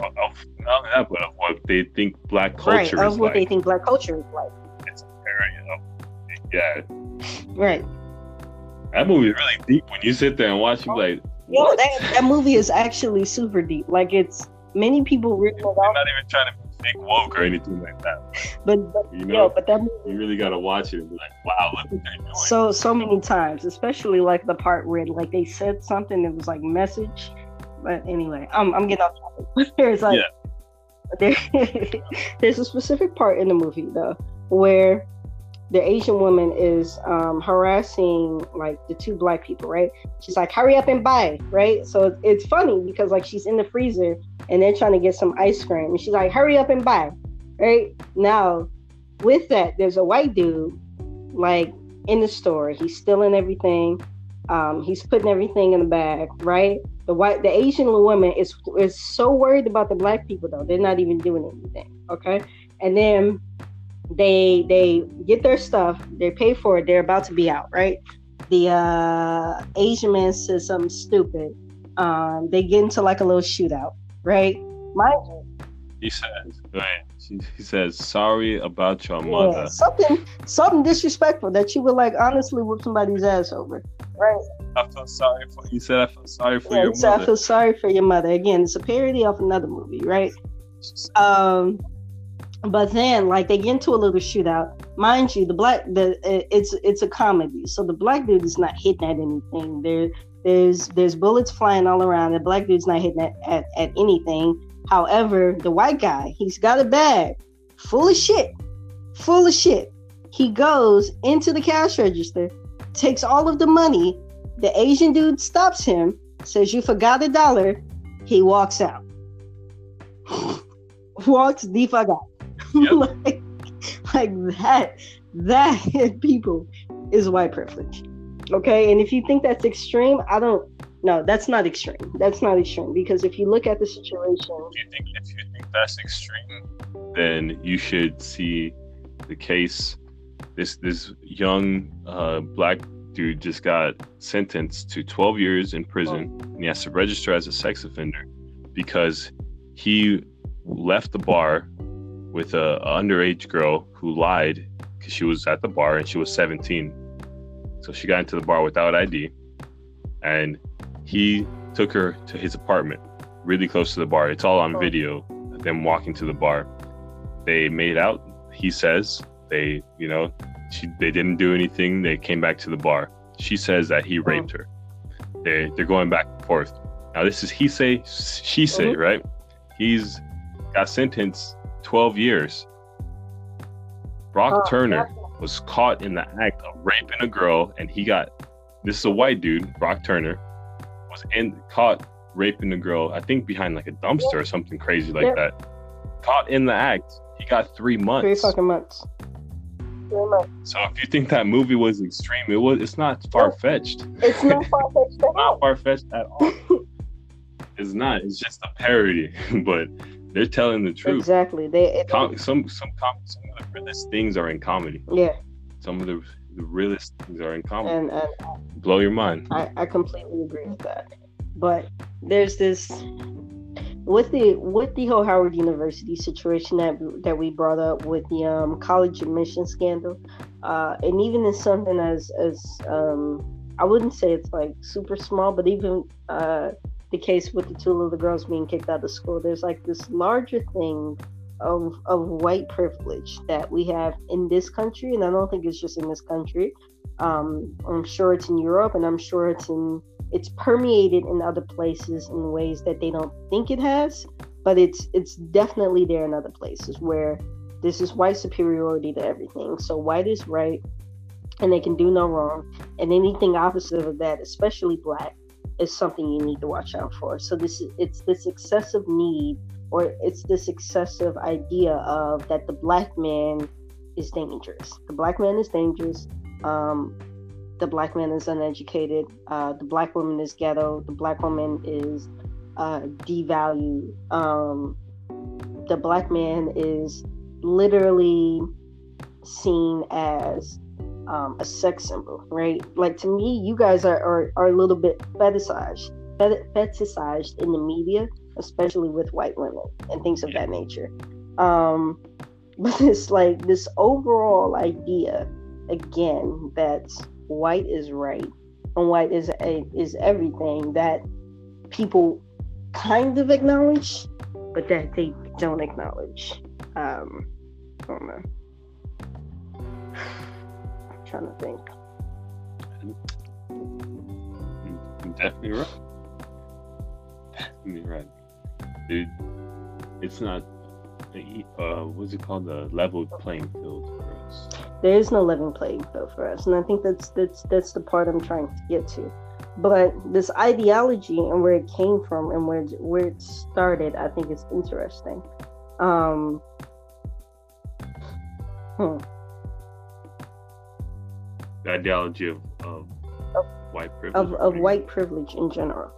Of, not that, but of what they think black culture right, of is what like. they think black culture is like, It's a parody of- yeah, right? That movie is really deep when you sit there and watch. You be oh. like, Yo, what? that, that movie is actually super deep. Like it's many people read it They're not even trying to be fake woke or anything like that. but, but You yo, know, but that movie you really gotta watch it like, wow, look what they're doing. so so many times, especially like the part where like they said something that was like message. But anyway, I'm I'm getting off topic. <laughs> There's like <laughs> there, <laughs> there's a specific part in the movie though where the Asian woman is um, harassing like the two black people, right? She's like, "Hurry up and buy!" Right? So it's, funny because like she's in the freezer and they're trying to get some ice cream, and she's like, "Hurry up and buy!" Right now, with that, there's a white dude like in the store. He's stealing everything. Um, he's putting everything in the bag, right? The white, the Asian woman is is so worried about the black people though. They're not even doing anything, okay? And then they they get their stuff, they pay for it, they're about to be out, right? The uh, Asian man says something stupid. Um, they get into like a little shootout, right? Mind you, He says. She- He says, sorry about your yeah, mother. something something disrespectful that you would like honestly whip somebody's ass over, right? I feel sorry for. He said, I feel sorry for Yeah, your so I mother. feel sorry for your mother. Again, it's a parody of another movie, right? Um, but then like they get into a little shootout. Mind you the black the it's it's a comedy. So the black dude is not hitting at anything. There there's there's bullets flying all around. The black dude's not hitting at, at, at anything. However the white guy he's got a bag full of shit full of shit. He goes into the cash register takes all of the money. The asian dude stops him says you forgot a dollar. He walks out. <laughs> Walks the fuck out <laughs> Yep. like, like that, that <laughs> people is white privilege. Okay, and if you think that's extreme, I don't. No, that's not extreme. That's not extreme because if you look at the situation, if you think if you think that's extreme, then you should see the case. This this young uh, black dude just got sentenced to 12 years in prison, and he has to register as a sex offender because he left the bar with a, a underage girl who lied because she was at the bar and she was 17. So she got into the bar without ID, and he took her to his apartment, really close to the bar. It's all on oh. video. Them walking to the bar. They made out. He says they, you know, she, they didn't do anything. They came back to the bar. She says that he oh. raped her. They they're going back and forth. Now this is he say she say mm-hmm. right. He's got sentenced 12 years. Brock oh, Turner was caught in the act of raping a girl, and he got this is a white dude, Brock Turner, was in caught raping a girl, I think behind like a dumpster or something crazy like yep. that. Caught in the act, he got three months. Three fucking months. Three months. So if you think that movie was extreme, it was. It's not far fetched. <laughs> It's not far fetched. not far fetched at all. <laughs> it's not. It's just a parody, <laughs> but they're telling the truth. Exactly. They Com- some some com- some of the realest things are in comedy. Yeah. Some of the the realest things are in comedy. And, and blow your mind. I, I completely agree with that. But there's this with the with the whole Howard University situation that that we brought up with the um, college admission scandal, uh, and even in something as as um, I wouldn't say it's like super small, but even uh, the case with the two little girls being kicked out of school. There's like this larger thing of of white privilege that we have in this country, and I don't think it's just in this country. Um, I'm sure it's in Europe, and I'm sure it's in it's permeated in other places in ways that they don't think it has, but it's it's definitely there in other places where this is white superiority to everything. So white is right, and they can do no wrong, and anything opposite of that, especially black, is something you need to watch out for. So this is it's this excessive need or it's this excessive idea of that the black man is dangerous. The black man is dangerous. Um, the black man is uneducated. Uh, the black woman is ghetto. The black woman is uh, devalued. Um, the black man is literally seen as um, a sex symbol, right? Like to me, you guys are are, are a little bit fetishized, fetishized in the media, especially with white women and things of that nature. Um, <laughs> but it's like this overall idea, again, that white is right and white is a, is everything that people kind of acknowledge, but that they don't acknowledge. Um, I don't know trying to think. Definitely right. Definitely right. Dude, it's not uh what's it called the level playing field for us. There is no level playing field for us. And I think that's that's that's the part I'm trying to get to. But this ideology and where it came from and where where it started, I think is interesting. Um hmm the ideology of, of, of white privilege of, of white privilege in general.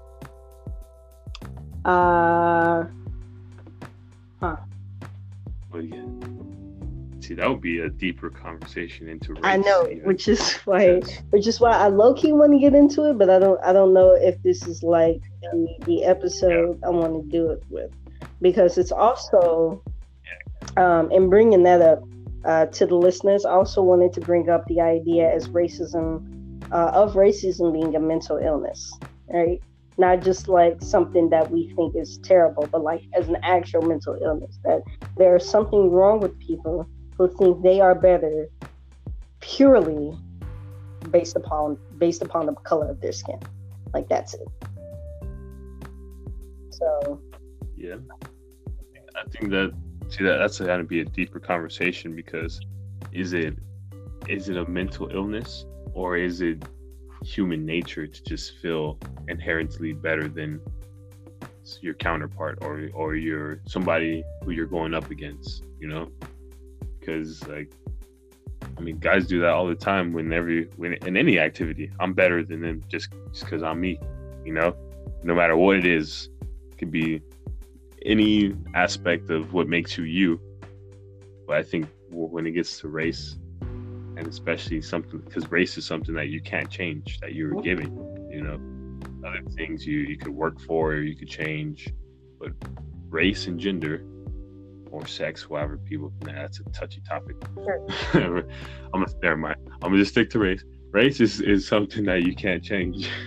Uh huh. Well yeah. See that would be a deeper conversation into race, i know which is why which is why i low-key want to get into it but i don't i don't know if this is like the, the episode yeah. i want to do it with because it's also um and bringing that up uh, to the listeners. I also wanted to bring up the idea as racism uh, of racism being a mental illness, right? not just like something that we think is terrible, but like as an actual mental illness. That there's something wrong with people who think they are better purely based upon based upon the color of their skin. Like that's it. So yeah, I think that see that that's going to be a deeper conversation because is it is it a mental illness or is it human nature to just feel inherently better than your counterpart or or your somebody who you're going up against you know? Because like i mean guys do that all the time whenever when in any activity. I'm better than them just just because i'm me you know? No matter what it is it could be any aspect of what makes you you. But i think when it gets to race and especially something because race is something that you can't change that you're given you know? Other things you you could work for or you could change but race and gender or sex however people nah, that's a touchy topic. Sure. <laughs> i'm gonna never mind. I'm gonna just stick to race. Race is, is something that you can't change. <laughs>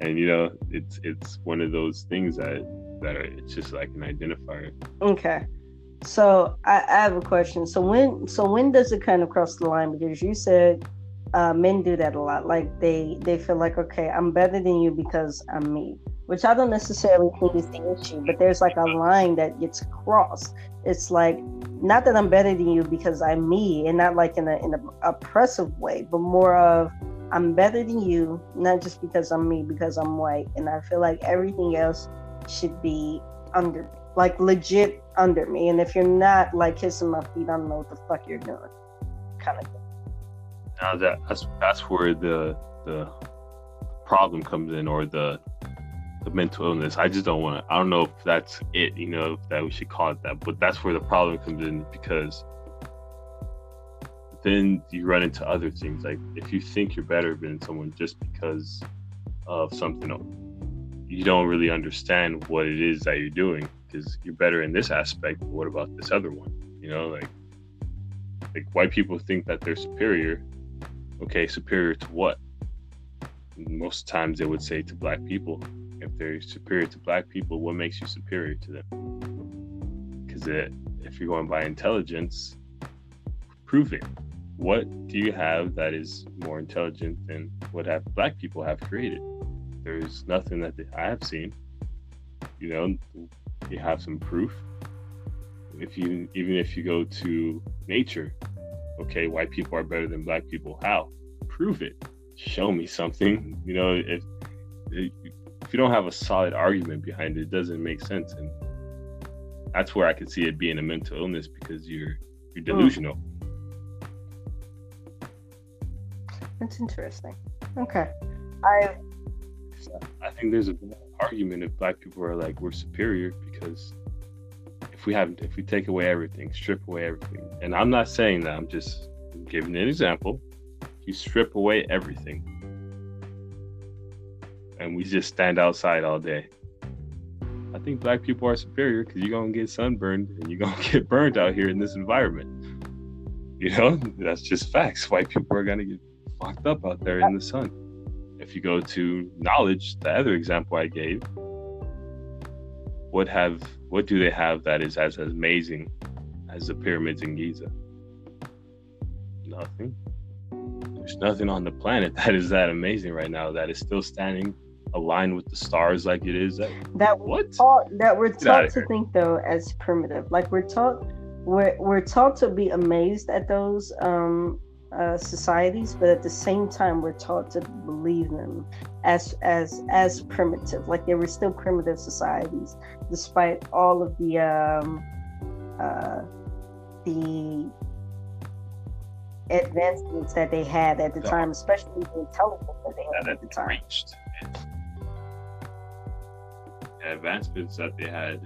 And you know it's it's one of those things that are it's just like an identifier okay so I, I, have a question. So when so when does it kind of cross the line? Because you said uh, men do that a lot. Like they they feel like okay, I'm better than you because I'm me, which I don't necessarily think is the issue. But there's like a line that gets crossed. It's like not that I'm better than you because I'm me, and not like in a in a oppressive way, but more of I'm better than you, not just because I'm me, because I'm white, and I feel like everything else should be under like legit under me. And if you're not like kissing my feet, I don't know what the fuck you're doing. Kind of thing. Now that that's that's where the the problem comes in or the the mental illness. I just don't want to I don't know if that's it, you know, that we should call it that, but that's where the problem comes in because then you run into other things. Like if you think you're better than someone just because of something you don't really understand what it is that you're doing because you're better in this aspect. But what about this other one? You know, like like white people think that they're superior. Okay, superior to what? Most times they would say to black people. If they're superior to black people, what makes you superior to them? Because if you're going by intelligence, prove it. What do you have that is more intelligent than what have black people have created? There's nothing that I have seen. You know, you have some proof. If you even if you go to nature, okay, white people are better than black people. How? Prove it. Show me something. You know, if if you don't have a solid argument behind it, it doesn't make sense. And that's where I could see it being a mental illness because you're you're hmm. delusional. That's interesting. Okay. I I think there's a argument if black people are like we're superior because if we have if we take away everything, strip away everything, and I'm not saying that, I'm just giving an example. You strip away everything, and we just stand outside all day. I think black people are superior because you're gonna get sunburned and you're gonna <laughs> get burned out here in this environment. You know, that's just facts. White people are gonna get fucked up out there in the sun if you go to knowledge, the other example I gave, what have what do they have that is as amazing as the pyramids in Giza? Nothing. There's nothing on the planet <laughs> that is that amazing right now that is still standing aligned with the stars like it is. That, that what? Taught, that we're taught to think though as primitive. Like we're taught we're we're taught to be amazed at those um uh, societies, but at the same time, we're taught to believe them as as as primitive, like they were still primitive societies, despite all of the um, uh, the advancements that they had at the time, especially the intelligence that they had at the time. Reached. The advancements that they had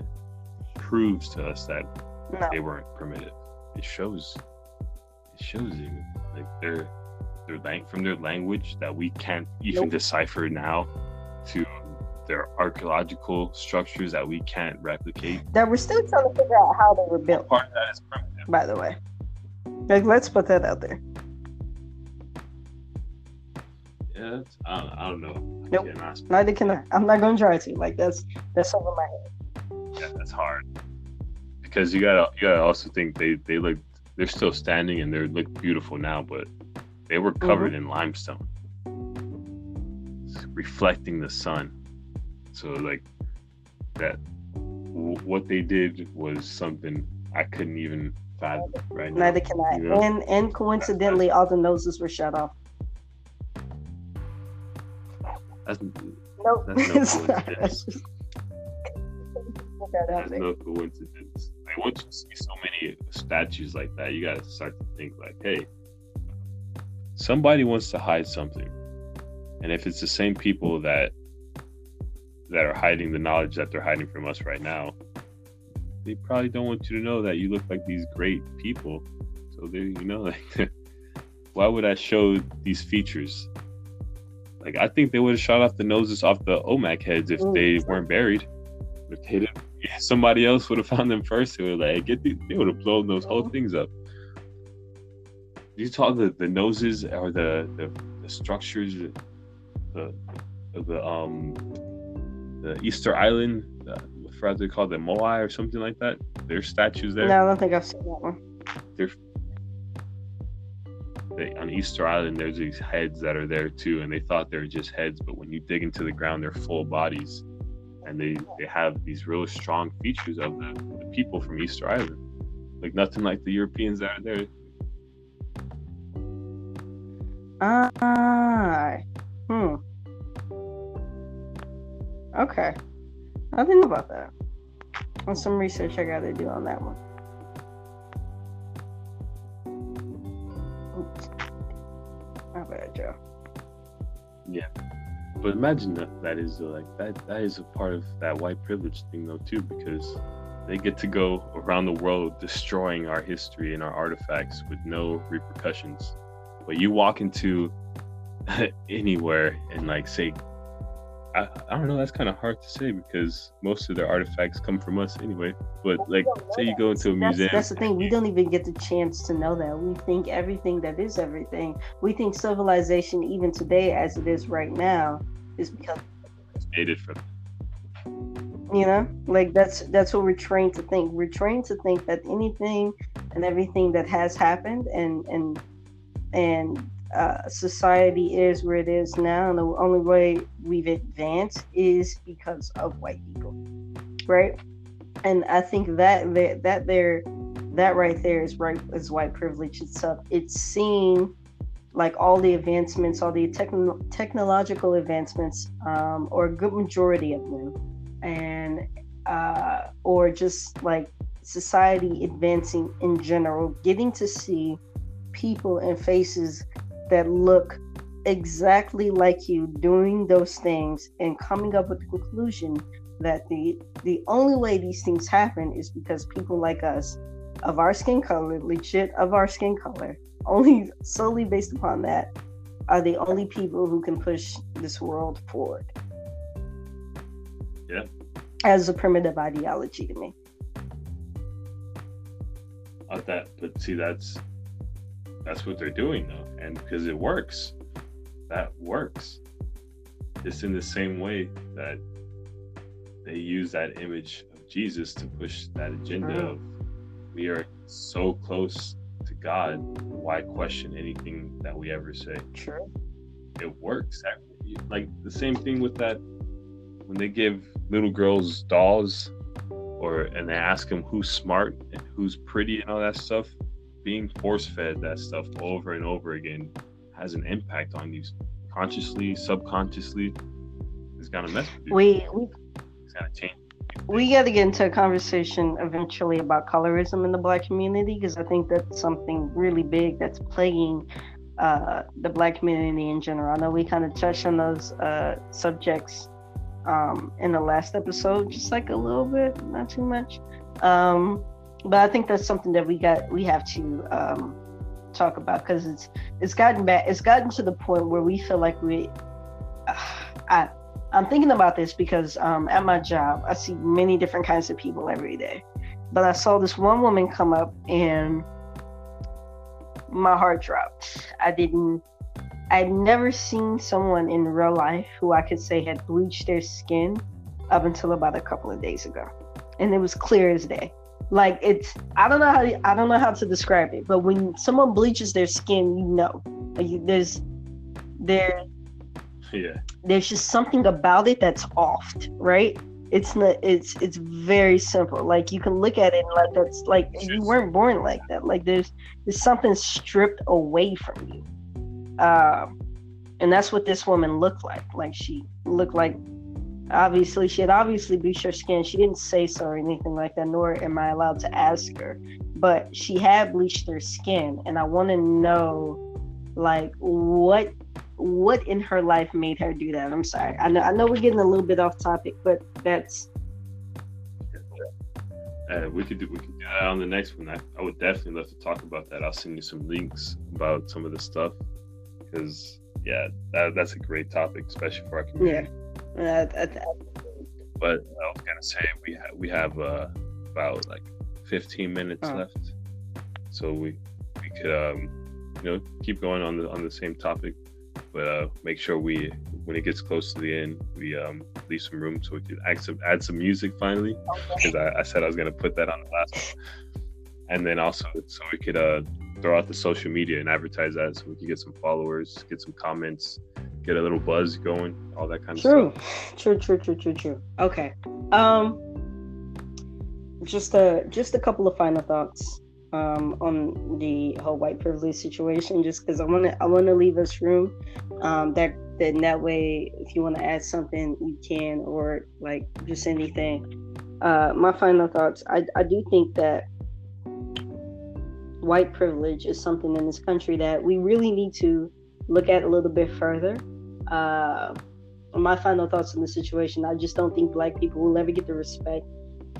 proves to us that no. they weren't primitive. It shows. It shows you like their their lang- from their language that we can't even nope. decipher now to their archaeological structures that we can't replicate. That we're still trying to figure out how they were built. Part that is. By the way, like let's put that out there. Yeah, I, don't, I don't know. Nope. Yeah, Neither can I. I'm not going to try to. Like that's that's over my head. yeah, that's hard because you gotta you gotta also think they they look they're still standing and they look beautiful now, but they were covered mm-hmm. in limestone, It's reflecting the sun. So like that, w- what they did was something I couldn't even fathom right now. Neither can I. You know? And and coincidentally, all the noses were shut off. That's, Nope. That's no <laughs> coincidence. That's <laughs> just- that that's happened. no coincidence. Like once you see so many statues like that, you gotta start to think like, hey, somebody wants to hide something, and if it's the same people that that are hiding the knowledge that they're hiding from us right now, they probably don't want you to know that you look like these great people. So they, you know, like, <laughs> why would I show these features? Like, I think they would have shot off the noses off the Olmec heads if mm. they weren't buried. If they didn't, somebody else would have found them first. They would like get the, they would have blown those whole things up. You saw the the noses or the the, the structures, the the um the Easter Island, uh, I forgot they called it Moai or something like that. There's statues there. No, I don't think I've seen that one. They, on Easter Island, there's these heads that are there too, and they thought they were just heads, but when you dig into the ground, they're full bodies, and they they have these really strong features of the, the people from Easter Island, like nothing like the Europeans that are there. Ah, hmm. Okay, I didn't about that. And some research I got to do on that one. Oops. My bad, Joe. But imagine that that is uh, like that that is a part of that white privilege thing though too, because they get to go around the world destroying our history and our artifacts with no repercussions. But you walk into <laughs> anywhere and like say, I, I don't know, that's kind of hard to say because most of their artifacts come from us anyway. But like, say you go into a That's, museum, that's the thing. We don't even get the chance to know that. We think everything that is everything. We think civilization, even today as it is right now, is because it's made it from you know, like that's that's what we're trained to think. We're trained to think that anything and everything that has happened and and and uh, society is where it is now, and the only way we've advanced is because of white people, right? And I think that that that there, that right there is right is white privilege itself. It's seeing like all the advancements, all the techno- technological advancements, um, or a good majority of them, and uh, or just like society advancing in general, getting to see people and faces that look exactly like you doing those things and coming up with the conclusion that the the only way these things happen is because people like us of our skin color legit of our skin color only solely based upon that are the only people who can push this world forward Yeah. as a primitive ideology to me Not that, but see, that's that's what they're doing though, and because it works, that works. It's in the same way that they use that image of Jesus to push that agenda Mhm. of we are so close to God. Why question anything that we ever say? true It works. Like the same thing with that when they give little girls dolls or and they ask them who's smart and who's pretty and all that stuff being force fed that stuff over and over again has an impact on you consciously subconsciously it's gonna mess with you we we it's gonna change we got to get into a conversation eventually about colorism in the black community because I think that's something really big that's plaguing uh, the black community in general. I know we kind of touched on those uh, subjects um, in the last episode, just like a little bit, not too much. Um, but I think that's something that we got we have to um, talk about because it's it's gotten back it's gotten to the point where we feel like we I I'm thinking about this because um, at my job, I see many different kinds of people every day. But I saw this one woman come up and my heart dropped. I didn't I'd never seen someone in real life who I could say had bleached their skin up until about a couple of days ago, and it was clear as day. Like it's, I don't know how I don't know how to describe it, but when someone bleaches their skin, you know, there's there, Yeah. there's just something about it that's off, right? It's not. It's it's very simple. Like you can look at it and like that's like you weren't born like that. Like there's there's something stripped away from you. Um, and that's what this woman looked like. Like she looked like obviously she had obviously bleached her skin. She didn't say so or anything like that, nor am I allowed to ask her. But she had bleached her skin, and I want to know like what what in her life made her do that. I'm sorry. I know I know we're getting a little bit off topic, but that's Uh, we could do we could do that on the next one. I, I would definitely love to talk about that. I'll send you some links about some of the stuff because yeah, that, that's a great topic, especially for our community. yeah. Uh, uh, But I was gonna say we have we have uh, about like 15 minutes Oh. left, so we we could um you know keep going on the on the same topic, but uh, make sure we when it gets close to the end we um leave some room so we could add some add some music finally because I, I said I was gonna put that on the last one, and then also so we could uh throw out the social media and advertise that so we could get some followers, get some comments, get a little buzz going, all that kind of stuff. True, true, true, true, true, true. Okay. Um, just a just a couple of final thoughts um, on the whole white privilege situation. Just because I want to I want to leave us room. Um, that then that way, if you want to add something, you can, or like just anything. Uh, my final thoughts. I I do think that white privilege is something in this country that we really need to look at a little bit further. Uh, my final thoughts on the situation i just don't think black people will ever get the respect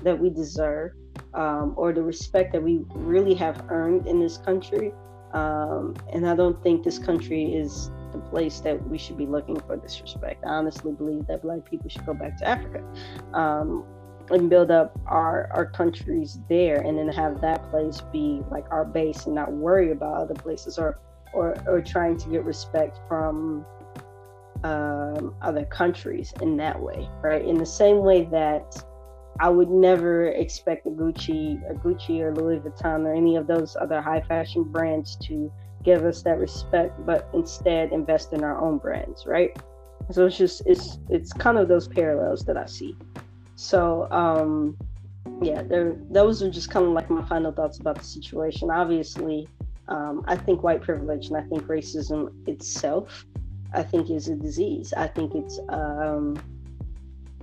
that we deserve um, or the respect that we really have earned in this country um, and i don't think this country is the place that we should be looking for this respect i honestly believe that black people should go back to africa um, and build up our our countries there and then have that place be like our base and not worry about other places or or, or trying to get respect from um, other countries in that way, right? In the same way that I would never expect a Gucci, a Gucci or Louis Vuitton or any of those other high fashion brands to give us that respect, but instead invest in our own brands, right? So it's just it's it's kind of those parallels that I see. So um, yeah, there those are just kind of like my final thoughts about the situation. Obviously, um, I think white privilege and I think racism itself I think is a disease. I think it's um,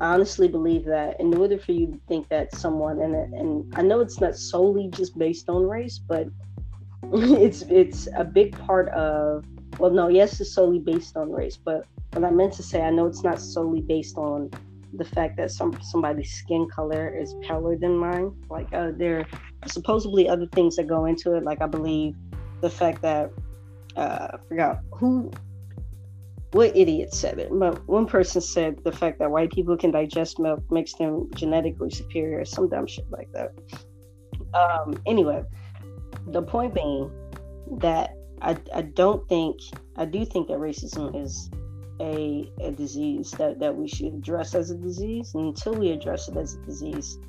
I honestly believe that in order for you to think that someone and and I know it's not solely just based on race, but <laughs> it's it's a big part of well no, yes it's solely based on race, but what I meant to say, I know it's not solely based on the fact that some somebody's skin color is paler than mine. Like uh, there are supposedly other things that go into it. Like I believe the fact that uh, I forgot who what idiot said it, but one person said the fact that white people can digest milk makes them genetically superior, some dumb shit like that. Um, anyway, the point being that I, I don't think I do think that racism is a, a disease that, that we should address as a disease. And until we address it as a disease,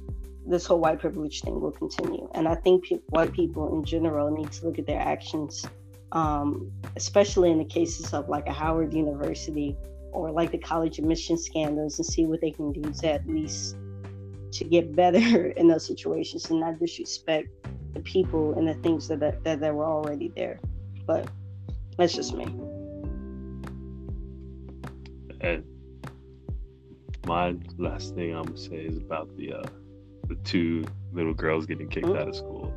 this whole white privilege thing will continue. And I think pe- white people in general need to look at their actions um, especially in the cases of like a Howard University or like the college admission scandals, and see what they can do to at least to get better <laughs> in those situations and not disrespect the people and the things that that, that, that were already there. But that's just me. And my last thing I'm gonna say is about the uh, the two little girls getting kicked Mhm. out of school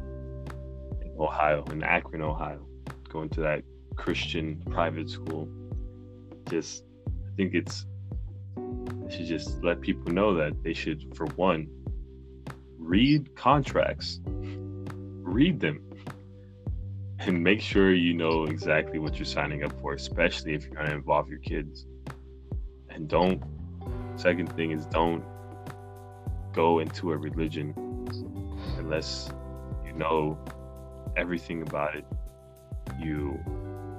in Ohio, in Akron, Ohio, going to that Christian private school. Just, I think it's they should just let people know that they should, for one, read contracts, read them, and make sure you know exactly what you're signing up for, especially if you're going to involve your kids. And don't, second thing is don't go into a religion unless you know everything about it. You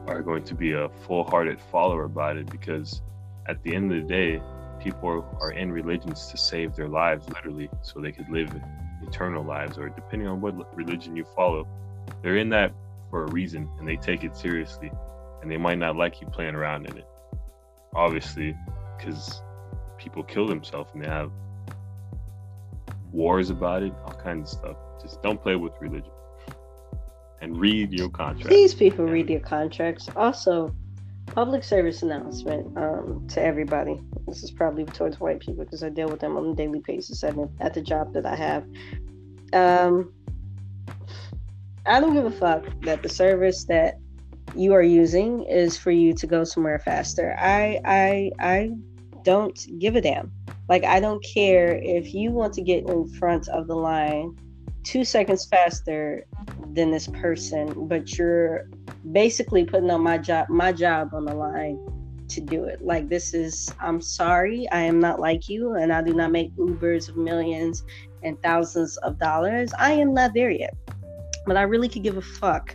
are going to be a full-hearted follower about it because at the end of the day people are in religions to save their lives literally so they could live eternal lives or depending on what religion you follow. They're in that for a reason and they take it seriously and they might not like you playing around in it obviously because people kill themselves and they have wars about it all kinds of stuff. Just don't play with religion and read your contract These people read your contracts. Also, public service announcement um, to everybody. This is probably towards white people because I deal with them on a daily basis at, at the job that I have. Um, I don't give a fuck that the service that you are using is for you to go somewhere faster. I I I don't give a damn. Like I don't care if you want to get in front of the line two seconds faster than this person, but you're basically putting on my job my job on the line to do it. Like this is I'm sorry, I am not like you and I do not make Ubers of millions and thousands of dollars. I am not there yet. But I really could give a fuck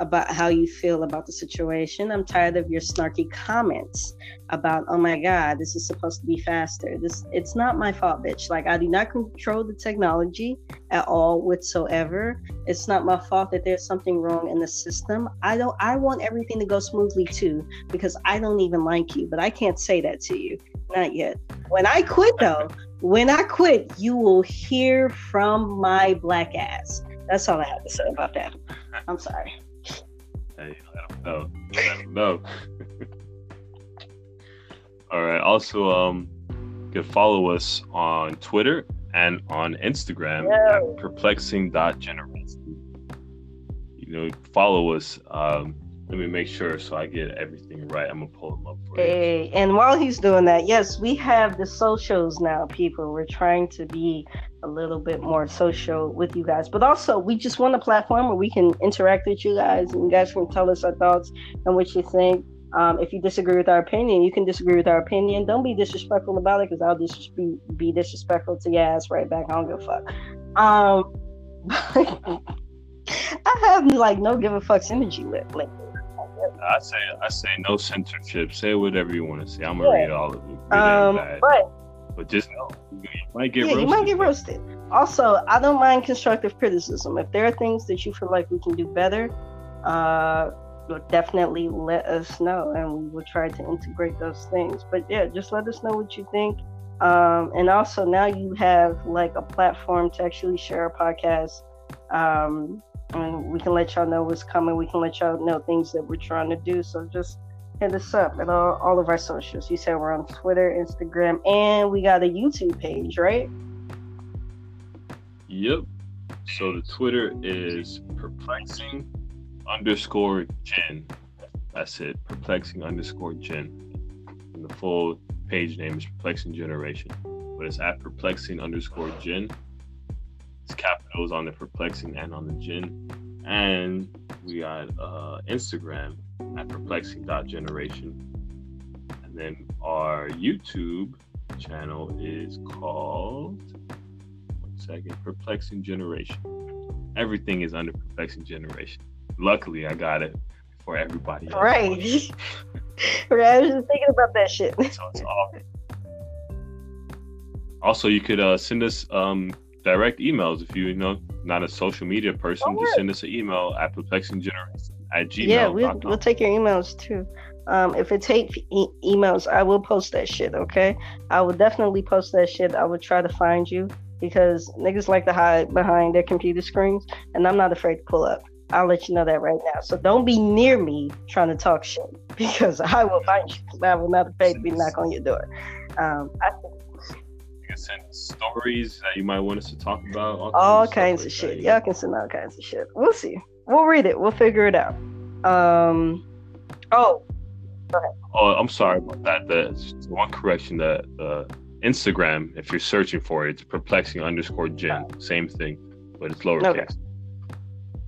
about how you feel about the situation. I'm tired of your snarky comments about, oh my God, this is supposed to be faster. This it's not my fault, bitch. Like I do not control the technology at all whatsoever. It's not my fault that there's something wrong in the system. I don't I want everything to go smoothly too, because I don't even like you, but I can't say that to you. Not yet. When I quit though, when I quit, you will hear from my black ass. That's all I have to say about that. I'm sorry. Hey, don't know. Let them know. <laughs> All right. Also, um, you can follow us on Twitter and on Instagram Yeah. at perplexing.generation. You know, follow us. Um, let me make sure so I get everything right. I'm gonna pull them up for you. Hey, and while he's doing that, yes, we have the socials now, people. We're trying to be a little bit more social with you guys, but also we just want a platform where we can interact with you guys and you guys can tell us our thoughts and what you think. Um, if you disagree with our opinion, you can disagree with our opinion. Don't be disrespectful about it because I'll just be, be disrespectful to your ass right back. I don't give a fuck. Um, <laughs> I have like no give a fuck's energy lately. I say, I say no censorship. Say whatever you want to say. I'm gonna Yeah. read all of it. Um, but But just know you might get yeah, roasted. you might get roasted. Also, I don't mind constructive criticism. If there are things that you feel like we can do better, uh, definitely let us know, and we will try to integrate those things. But yeah, just let us know what you think. Um, and also, now you have like a platform to actually share a podcast. Um, and we can let y'all know what's coming. We can let y'all know things that we're trying to do. So just hit us up at all, all of our socials. You said we're on Twitter, Instagram, and we got a YouTube page, right? Yep. So the Twitter is perplexing underscore Jen. That's it. Perplexing underscore Jen. And the full page name is Perplexing Generation. But it's at perplexing underscore Jen. It's capitals on the perplexing and on the Jen. And we got uh, Instagram at perplexing.generation. And then our YouTube channel is called one second. Perplexing Generation. Everything is under Perplexing Generation. Luckily, I got it for everybody. else. Right. <laughs> right. I was just thinking about that shit. So it's all. Also, you could uh, send us um, direct emails if you, you know not a social media person. Oh, just send us an email at perplexinggeneration at gmail. yeah, we'll, we'll take your emails too. Um, if it takes e- emails, I will post that shit. Okay, I will definitely post that shit. I will try to find you because niggas like to hide behind their computer screens, and I'm not afraid to pull up. I'll let you know that right now. So don't be near me trying to talk shit <laughs> because I will find you. I will not afraid to be knock on your door. Um, I, You can send stories that you might want us to talk about. All, all kinds of shit. you know? Y'all can send all kinds of shit. We'll see. We'll read it. We'll figure it out. Um. Oh, Oh, I'm sorry about that. The one correction: the uh, Instagram, if you're searching for it, it's perplexing underscore Jen. Same thing, but it's lowercase. Okay.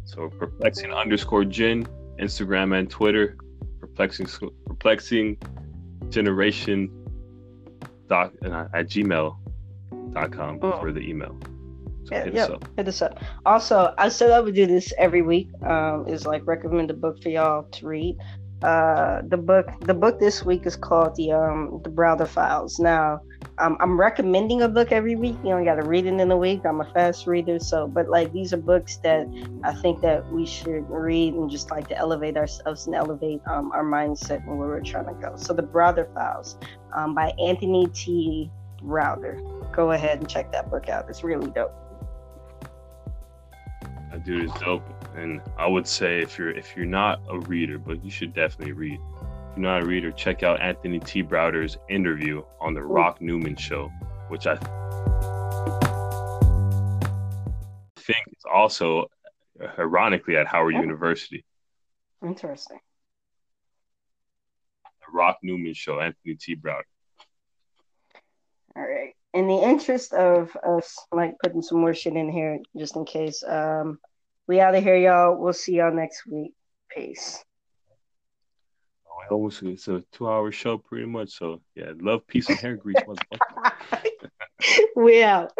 So perplexing underscore Jen, Instagram and Twitter, perplexing perplexing generation dot uh, at gmail dot com Oh. for the email. So Yeah, hit yeah. us up. hit us up. Also, I said I would do this every week. Um, is like recommend a book for y'all to read. uh, the book the book this week is called the um the Browder Files. Now, um, I'm recommending a book every week. You know, you got to read it in a week. I'm a fast reader, so but like these are books that I think that we should read and just like to elevate ourselves and elevate um, our mindset and where we're trying to go. So the Browder Files um, by Anthony T. Browder. Go ahead and check that book out. It's really dope. That dude is dope, and I would say if you're if you're not a reader, but you should definitely read. If you're not a reader, check out Anthony T. Browder's interview on the Rock Newman Show, which I think is also uh, ironically at Howard. University. Interesting. The Rock Newman Show, Anthony T. Browder. All right. In the interest of us like putting some more shit in here just in case, um, we out of here, y'all. We'll see y'all next week. Peace. Almost it's a two-hour show, pretty much. So yeah, love, peace, and hair grease, <laughs> we out.